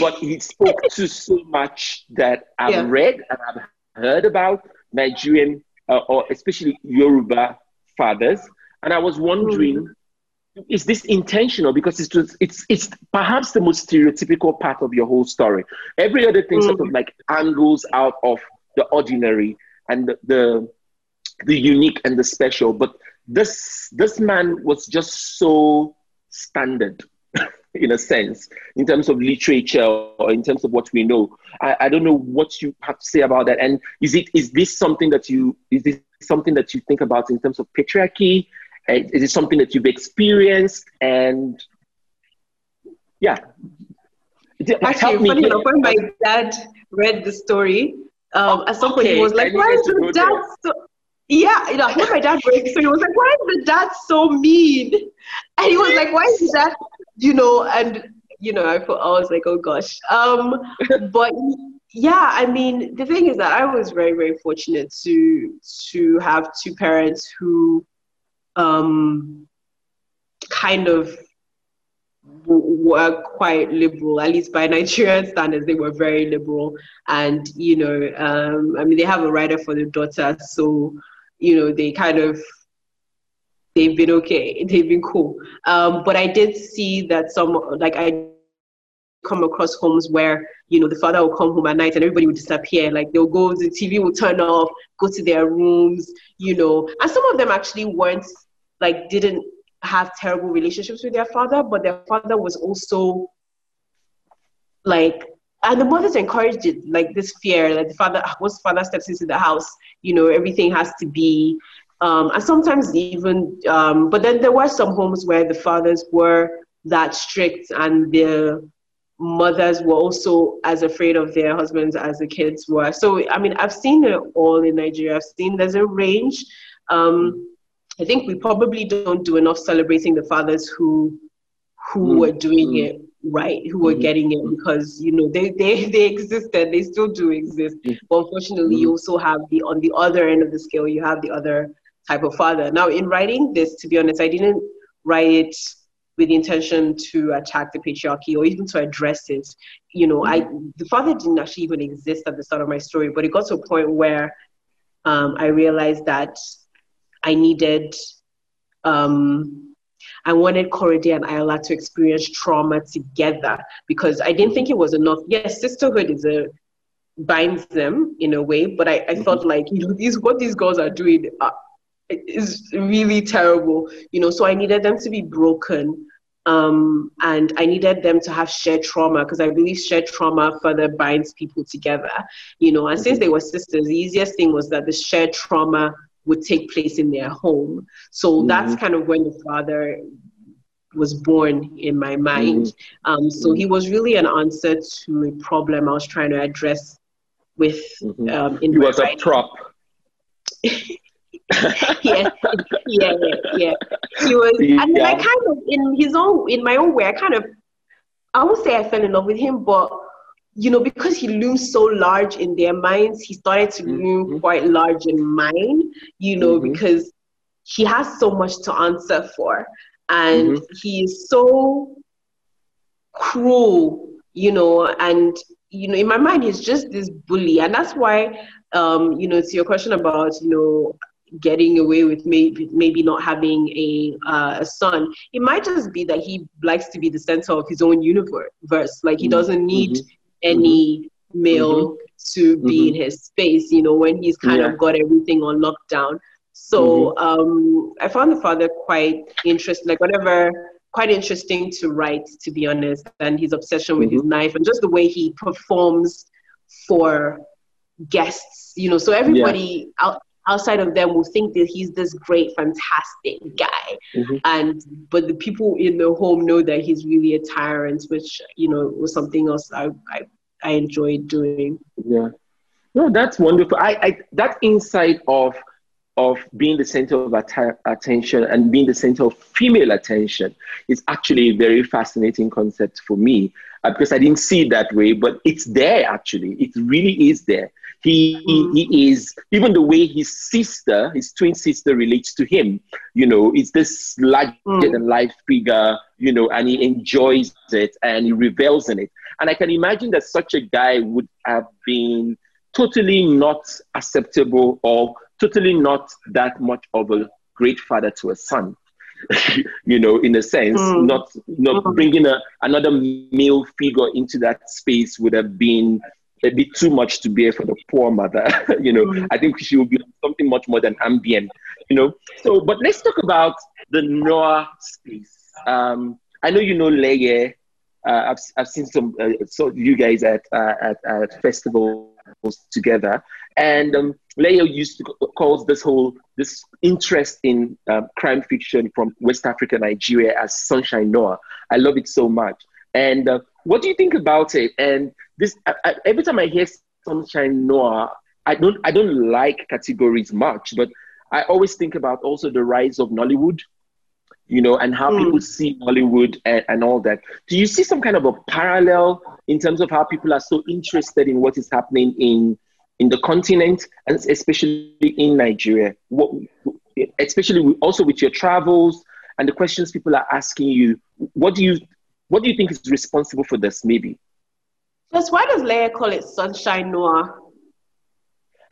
S4: but he spoke to so much that I've yeah. read and I've heard about Nigerian uh, or especially Yoruba fathers, and I was wondering. Mm-hmm is this intentional because it's just it's it's perhaps the most stereotypical part of your whole story every other thing mm. sort of mm. like angles out of the ordinary and the, the, the unique and the special but this this man was just so standard in a sense in terms of literature or in terms of what we know I, I don't know what you have to say about that and is it is this something that you is this something that you think about in terms of patriarchy is it something that you've experienced? And yeah.
S5: Actually, funny enough, when my dad read the story, um, at some point he was like, "Why is the dad so?" Yeah, you know, when my dad read, so he was like, "Why is the dad so mean?" And he was like, "Why is that?" You know, and you know, I thought I was like, "Oh gosh." Um, but yeah, I mean, the thing is that I was very, very fortunate to to have two parents who um, kind of were quite liberal, at least by Nigerian standards, they were very liberal. And, you know, um, I mean, they have a rider for the daughter, so, you know, they kind of, they've been okay, they've been cool. Um, but I did see that some, like, I come across homes where you know the father will come home at night and everybody would disappear like they'll go the tv will turn off go to their rooms you know and some of them actually weren't like didn't have terrible relationships with their father but their father was also like and the mothers encouraged it like this fear that the father once father steps into the house you know everything has to be um, and sometimes even um, but then there were some homes where the fathers were that strict and the mothers were also as afraid of their husbands as the kids were. So, I mean, I've seen it all in Nigeria. I've seen there's a range. Um, I think we probably don't do enough celebrating the fathers who who mm were doing mm it right, who were mm getting it because you know they they they existed, they still do exist. mm But unfortunately, you also have the on the other end of the scale, you have the other type of father. Now, in writing this, to be honest, I didn't write it with the intention to attack the patriarchy or even to address it. You know, I the father didn't actually even exist at the start of my story, but it got to a point where um, I realized that I needed, um, I wanted Korede and Ayoola to experience trauma together because I didn't think it was enough. Yes, sisterhood is a binds them in a way, but I, I mm-hmm. felt like you know these what these girls are doing are, is really terrible, you know. So I needed them to be broken, um, and I needed them to have shared trauma because I believe shared trauma further binds people together, you know. And since they were sisters, the easiest thing was that the shared trauma would take place in their home. So mm-hmm. that's kind of when the father was born in my mind. Mm-hmm. Um, so he was really an answer to a problem I was trying to address with mm-hmm. um, in
S4: he was writing. a prop.
S5: yeah, yeah, yeah, He was, yeah. and I kind of, in his own, in my own way, I kind of, I won't say I fell in love with him, but you know, because he looms so large in their minds, he started to mm-hmm. loom quite large in mine. You know, mm-hmm. because he has so much to answer for, and mm-hmm. he is so cruel. You know, and you know, in my mind, he's just this bully, and that's why, um, you know, to your question about, you know, getting away with maybe maybe not having a uh, a son, it might just be that he likes to be the center of his own universe. Like he mm-hmm. doesn't need mm-hmm. any male mm-hmm. to be mm-hmm. in his space. You know, when he's kind yeah. of got everything on lockdown. So mm-hmm. um, I found the father quite interesting. Like whatever quite interesting to write, to be honest, and his obsession with mm-hmm. his knife and just the way he performs for guests. You know, so everybody yeah. out, outside of them will think that he's this great, fantastic guy, mm-hmm. and but the people in the home know that he's really a tyrant, which you know was something else I I, I enjoyed doing.
S4: Yeah, no, that's wonderful. I, I that insight of of being the center of att- attention and being the center of female attention is actually a very fascinating concept for me uh, because I didn't see it that way, but it's there actually. It really is there. He, he, he is, even the way his sister, his twin sister, relates to him, you know, it's this larger than life figure, you know, and he enjoys it and he revels in it. And I can imagine that such a guy would have been totally not acceptable or totally not that much of a great father to a son. you know, in a sense, mm. not not mm. bringing a, another male figure into that space would have been a bit too much to bear for the poor mother. you know, mm. I think she would be something much more than ambient. You know, so but let's talk about the noir space. Um, I know you know Leye. Uh, I've I've seen some uh, so you guys at uh, at at festivals together, and um, Leye used to calls this whole this interest in um, crime fiction from West Africa, Nigeria as sunshine noir. I love it so much. And uh, what do you think about it? And this I, I, every time I hear sunshine noir, I don't I don't like categories much, but I always think about also the rise of Nollywood, you know, and how mm. people see Nollywood and, and all that. Do you see some kind of a parallel in terms of how people are so interested in what is happening in in the continent and especially in Nigeria? What, especially also with your travels and the questions people are asking you. What do you what do you think is responsible for this? Maybe.
S5: Just why does Leye call it sunshine noir?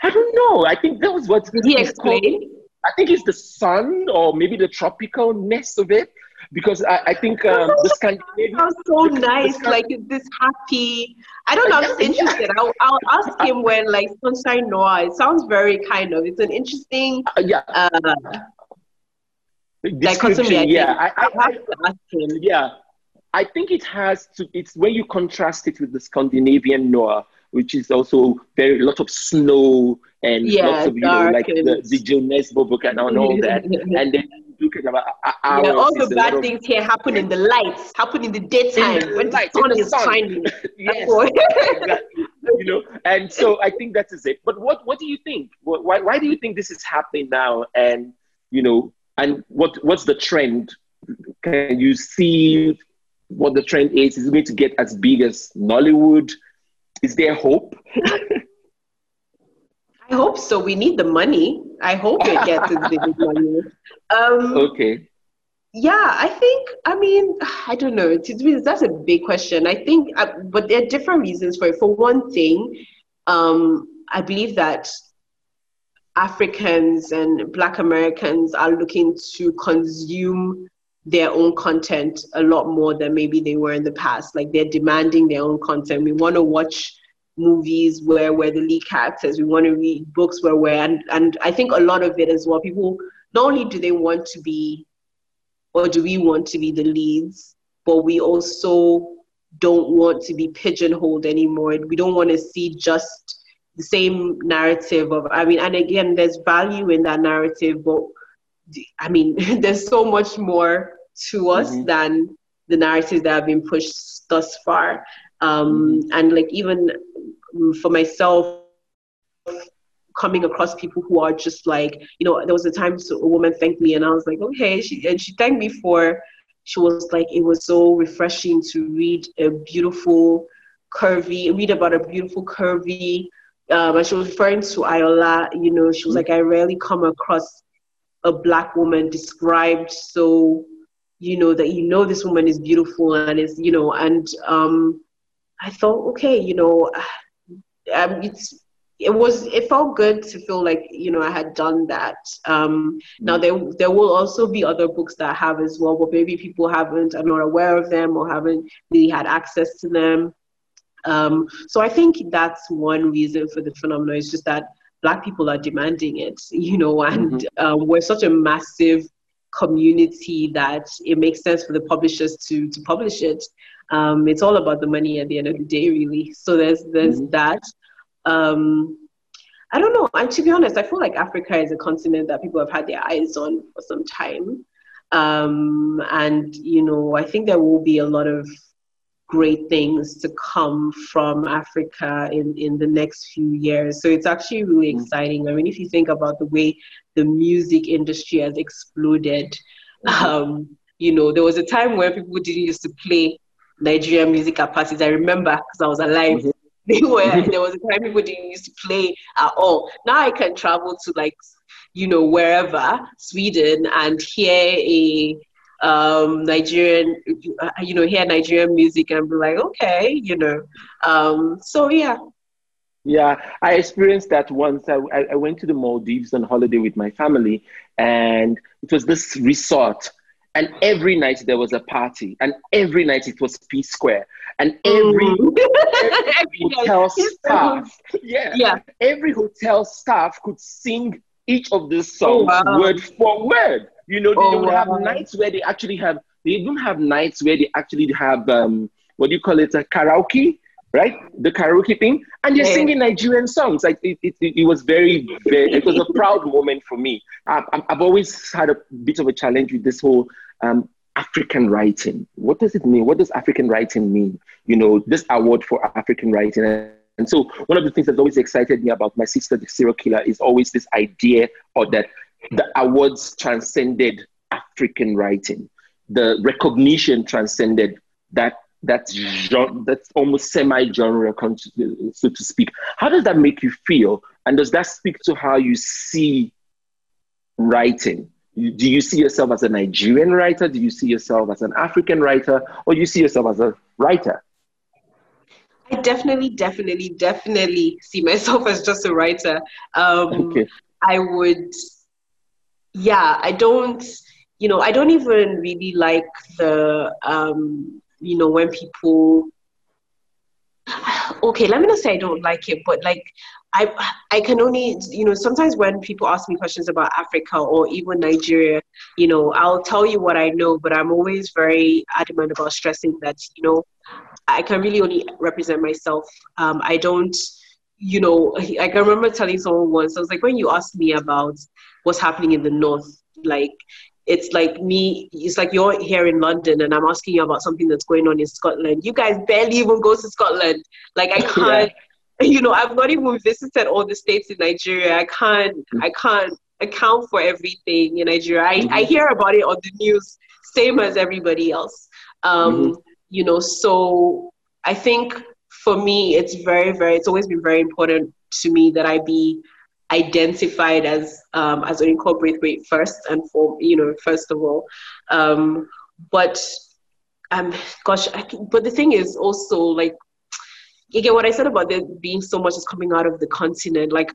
S4: I don't know. I think that was what
S5: he explain? Called,
S4: I think it's the sun or maybe the tropicalness of it because I, I think um, the Scandinavian
S5: sounds so the, nice. The, like this happy. I don't know. I'm just interested. I'll, I'll ask him when like Sunshine Noir. It sounds very kind of. It's an interesting.
S4: Uh, yeah. Uh, Description, like, yeah, I, I, I, have to ask him. Yeah, I think it has to. It's when you contrast it with the Scandinavian noir, which is also very a lot of snow and yeah, lots of you know like the, the Jo Nesbø book and all that, and then looking about
S5: hours. Yeah, all the bad things here happen in the lights, happen in the daytime in when the sun the is sun. shining.
S4: yes, you know, and so I think that is it. But what what do you think? Why why do you think this is happening now? And you know, and what what's the trend? Can you see what the trend is? Is it going to get as big as Nollywood? Is there hope?
S5: I hope so. We need the money. I hope it gets big money. Um,
S4: okay.
S5: Yeah, I think. I mean, I don't know. That's a big question. I think, uh, but there are different reasons for it. For one thing, um, I believe that Africans and Black Americans are looking to consume their own content a lot more than maybe they were in the past. Like they're demanding their own content. We want to watch movies where we're the lead characters. We want to read books where we're and, and I think a lot of it as well. People not only do they want to be or do we want to be the leads, but we also don't want to be pigeonholed anymore. We don't want to see just the same narrative of I mean and again there's value in that narrative, but I mean there's so much more to us mm-hmm. than the narratives that have been pushed thus far. Um, mm-hmm. and like even for myself coming across people who are just like you know there was a time so a woman thanked me and i was like okay she and she thanked me for she was like it was so refreshing to read a beautiful curvy read about a beautiful curvy um, and she was referring to Ayoola, you know, she was like, I rarely come across a black woman described so, you know, that you know this woman is beautiful and is, you know, and um, I thought, okay, you know, um, it's it was it felt good to feel like you know I had done that. Um, now there there will also be other books that I have as well, but maybe people haven't are not aware of them or haven't really had access to them. Um, so I think that's one reason for the phenomenon. It's just that Black people are demanding it, you know, and mm-hmm. um, we're such a massive community that it makes sense for the publishers to to publish it. Um, it's all about the money at the end of the day, really. So there's there's mm-hmm. that. Um, I don't know. And to be honest, I feel like Africa is a continent that people have had their eyes on for some time. Um, and, you know, I think there will be a lot of great things to come from Africa in, in the next few years. So it's actually really mm. exciting. I mean, if you think about the way the music industry has exploded, mm-hmm. um, you know, there was a time where people didn't used to play Nigerian music at parties. I remember because I was alive. Mm-hmm. They were there was a time people didn't used to play at all. Now I can travel to like you know wherever Sweden and hear a um, Nigerian, you know, hear Nigerian music and be like, okay, you know. Um, so yeah.
S4: Yeah, I experienced that once. I, I went to the Maldives on holiday with my family, and it was this resort and every night there was a party and every night it was P-Square and every, mm. every hotel staff yeah, yeah every hotel staff could sing each of these songs oh, wow. word for word you know they, oh, wow. have nights where they actually have they even have nights where they actually have um what do you call it a karaoke right? The karaoke thing, and you're yeah. singing Nigerian songs. Like it, it, it, was very, very, it was a proud moment for me. I've, I've always had a bit of a challenge with this whole um, African writing. What does it mean? What does African writing mean? You know, this award for African writing. And so one of the things that's always excited me about my sister, the serial killer, is always this idea or that the awards transcended African writing. The recognition transcended that that's that's almost semi-genre, so to speak. How does that make you feel? And does that speak to how you see writing? Do you see yourself as a Nigerian writer? Do you see yourself as an African writer? Or do you see yourself as a writer?
S5: I definitely, definitely, definitely see myself as just a writer. Um, okay. I would, yeah, I don't, you know, I don't even really like the um, you know, when people okay, let me not say I don't like it, but like I I can only you know sometimes when people ask me questions about Africa or even Nigeria, you know, I'll tell you what I know, but I'm always very adamant about stressing that you know I can really only represent myself. Um, I don't, you know, I can remember telling someone once I was like, when you asked me about what's happening in the north, like it's like me it's like you're here in london and i'm asking you about something that's going on in scotland you guys barely even go to scotland like i can't yeah. you know i've not even visited all the states in nigeria i can't mm-hmm. i can't account for everything in nigeria I, mm-hmm. I hear about it on the news same as everybody else um, mm-hmm. you know so i think for me it's very very it's always been very important to me that i be identified as um, as an incorporate first and for you know first of all. Um, but um gosh I, but the thing is also like again what i said about there being so much is coming out of the continent like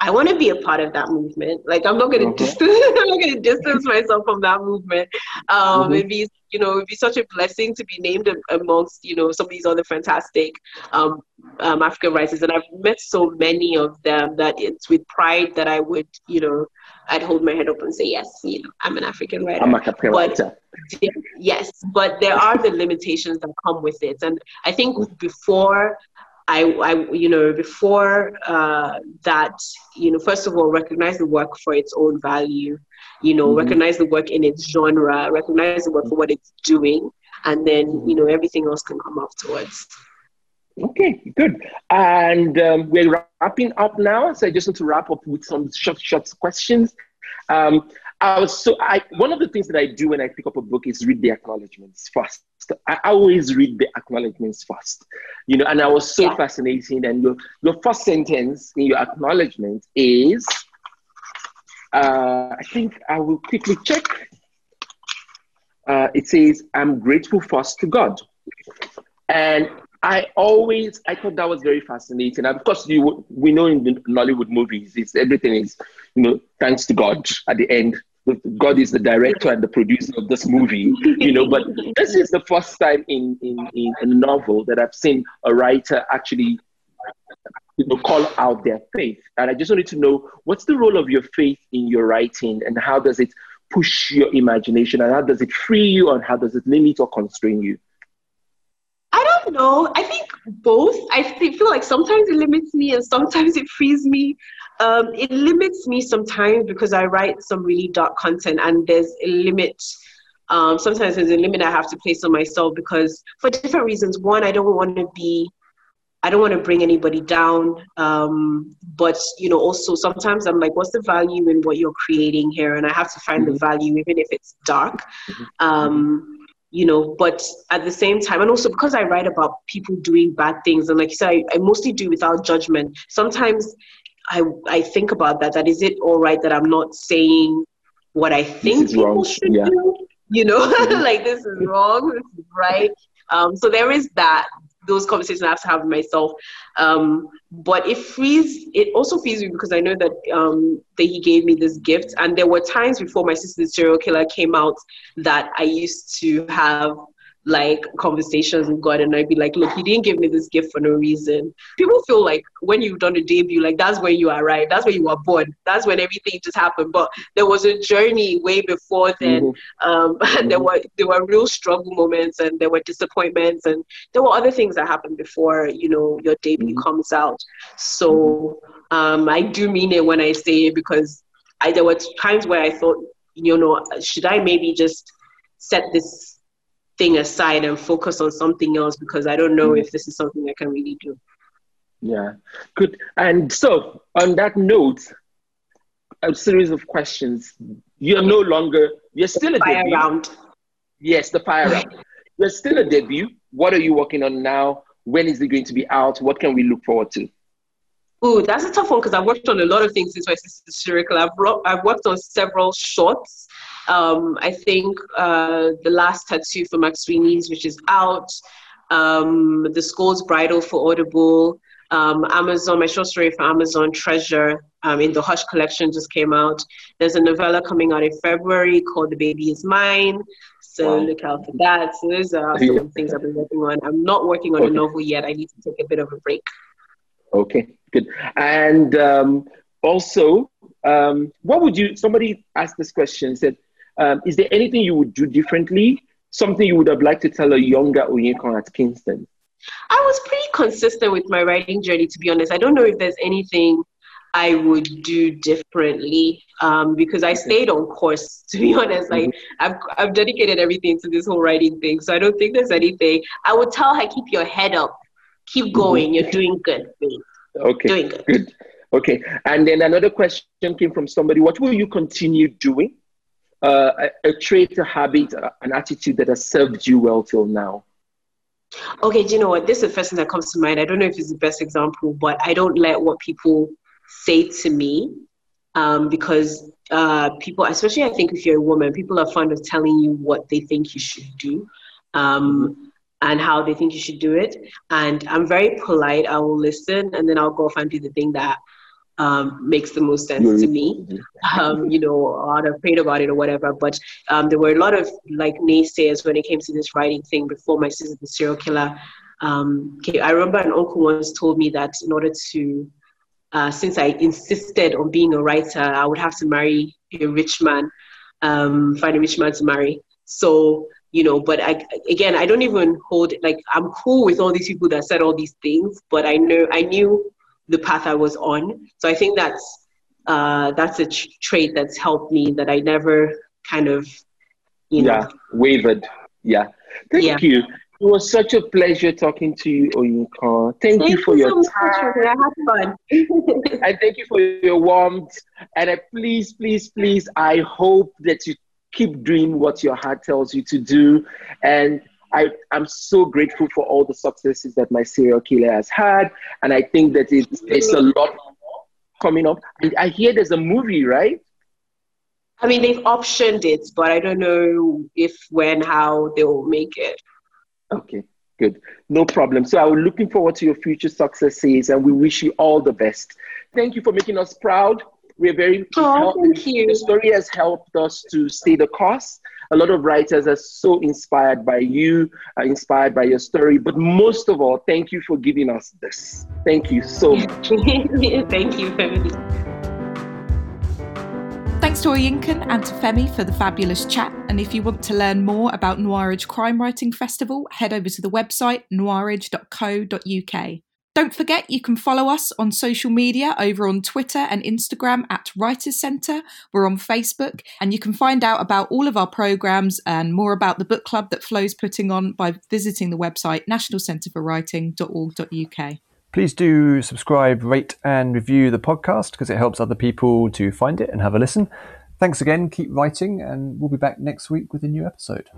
S5: I want to be a part of that movement. Like I'm not going to distance. I'm not going to distance myself from that movement. Um, mm-hmm. It'd be, you know, it'd be such a blessing to be named amongst, you know, some of these other fantastic um, um, African writers, and I've met so many of them that it's with pride that I would, you know, I'd hold my head up and say, yes, you know, I'm an African writer.
S4: I'm a African writer.
S5: Yes, but there are the limitations that come with it, and I think before I, I, you know, before uh, that, you know, first of all, recognize the work for its own value, you know, mm-hmm. recognize the work in its genre, recognize the work for what it's doing, and then, you know, everything else can come afterwards.
S4: Okay, good. And um, we're wrapping up now, so I just want to wrap up with some short, short questions. Um, I was so I one of the things that I do when I pick up a book is read the acknowledgments first. I always read the acknowledgments first, you know, and I was so yeah. fascinating. And your your first sentence in your acknowledgement is, uh, I think I will quickly check. Uh, it says, "I'm grateful first to God," and I always I thought that was very fascinating. And of course, you we know in the Nollywood movies, it's everything is you know thanks to God at the end. God is the director and the producer of this movie, you know. But this is the first time in, in, in a novel that I've seen a writer actually, you know, call out their faith. And I just wanted to know what's the role of your faith in your writing, and how does it push your imagination, and how does it free you, and how does it limit or constrain you?
S5: I don't know. I think both. I feel like sometimes it limits me and sometimes it frees me. Um, it limits me sometimes because I write some really dark content and there's a limit. Um, sometimes there's a limit I have to place on myself because for different reasons. One, I don't want to be, I don't want to bring anybody down. Um, but you know, also sometimes I'm like, what's the value in what you're creating here? And I have to find mm-hmm. the value even if it's dark. Mm-hmm. Um, you know but at the same time and also because i write about people doing bad things and like you said I, I, mostly do without judgment sometimes I I think about that. That is it all right that I'm not saying what I think people wrong. should yeah. do? You know, like this is wrong, this is right. Um, so there is that those conversations I have to have with myself. Um, but it frees it also frees me because I know that um, that he gave me this gift. And there were times before my sister's serial killer came out that I used to have like conversations with God and I'd be like, look, you didn't give me this gift for no reason. People feel like when you've done a debut, like that's when you arrived, that's when you were born, that's when everything just happened. But there was a journey way before then. Mm-hmm. Um, and there mm-hmm. were there were real struggle moments and there were disappointments and there were other things that happened before, you know, your debut mm-hmm. comes out. So um, I do mean it when I say it because I there were times where I thought, you know, should I maybe just set this thing aside and focus on something else because I don't know mm. if this is something I can really do.
S4: Yeah, good. And so, on that note, a series of questions. You're no longer, you're still a
S5: fire
S4: debut.
S5: round.
S4: Yes, the fire round. You're still a debut. What are you working on now? When is it going to be out? What can we look forward to?
S5: Oh, that's a tough one because I've worked on a lot of things since my sister's. I've, I've worked on several shorts. Um, I think uh, the last tattoo for McSweeney's, which is out. Um, the School's Bridal for Audible. Um, Amazon, my short story for Amazon, Treasure, um, in the Hush collection just came out. There's a novella coming out in February called The Baby Is Mine. So wow. look out for that. So those are some things I've been working on. I'm not working on okay. a novel yet. I need to take a bit of a break.
S4: Okay, good. And um, also, um, what would you? Somebody asked this question. Said, um, "Is there anything you would do differently? Something you would have liked to tell a younger Oyinkan at Kingston?"
S5: I was pretty consistent with my writing journey. To be honest, I don't know if there's anything I would do differently um, because I stayed on course. To be honest, like mm-hmm. I've I've dedicated everything to this whole writing thing, so I don't think there's anything. I would tell her keep your head up keep going. You're doing good.
S4: Okay.
S5: Doing good.
S4: Good. Okay. And then another question came from somebody. What will you continue doing? Uh, a, a trait, a habit, uh, an attitude that has served you well till now.
S5: Okay, do you know what? This is the first thing that comes to mind. I don't know if it's the best example, but I don't let what people say to me um, because uh, people, especially I think if you're a woman, people are fond of telling you what they think you should do. Um, and how they think you should do it. And I'm very polite. I will listen and then I'll go off and do the thing that um, makes the most sense to me. Um, you know, out of pain about it or whatever. But um, there were a lot of like naysayers when it came to this writing thing before my sister, the serial killer. Um, okay, I remember an uncle once told me that in order to, uh, since I insisted on being a writer, I would have to marry a rich man, um, find a rich man to marry. So you know but I, again i don't even hold like i'm cool with all these people that said all these things but i know i knew the path i was on so i think that's uh, that's a trait that's helped me that i never kind of you know
S4: yeah wavered yeah thank yeah. you it was such a pleasure talking to you, Oyinkan. Thank, thank you for you your so time.
S5: I had fun.
S4: and thank you for your warmth. And I, please, please, please, I hope that you keep doing what your heart tells you to do. And I, I'm so grateful for all the successes that my serial killer has had. And I think that it's, it's a lot coming up. And I hear there's a movie, right?
S5: I mean, they've optioned it, but I don't know if, when, how they will make it.
S4: Okay. Good. No problem. So I'm looking forward to your future successes and we wish you all the best. Thank you for making us proud. We're very
S5: oh, thank you.
S4: The story has helped us to stay the course. A lot of writers are so inspired by you, are inspired by your story. But most of all, thank you for giving us this. Thank you so much.
S5: thank you, Femi.
S2: Thanks to Oyinkan and to Femi for the fabulous chat. And if you want to learn more about Noirwich Crime Writing Festival, head over to the website noirwich.co.uk. Don't forget you can follow us on social media over on Twitter and Instagram at Writers Centre. We're on Facebook, and you can find out about all of our programmes and more about the book club that Flo's putting on by visiting the website nationalcentreforwriting.org.uk.
S1: Please do subscribe, rate, and review the podcast because it helps other people to find it and have a listen. Thanks again, keep writing, and we'll be back next week with a new episode.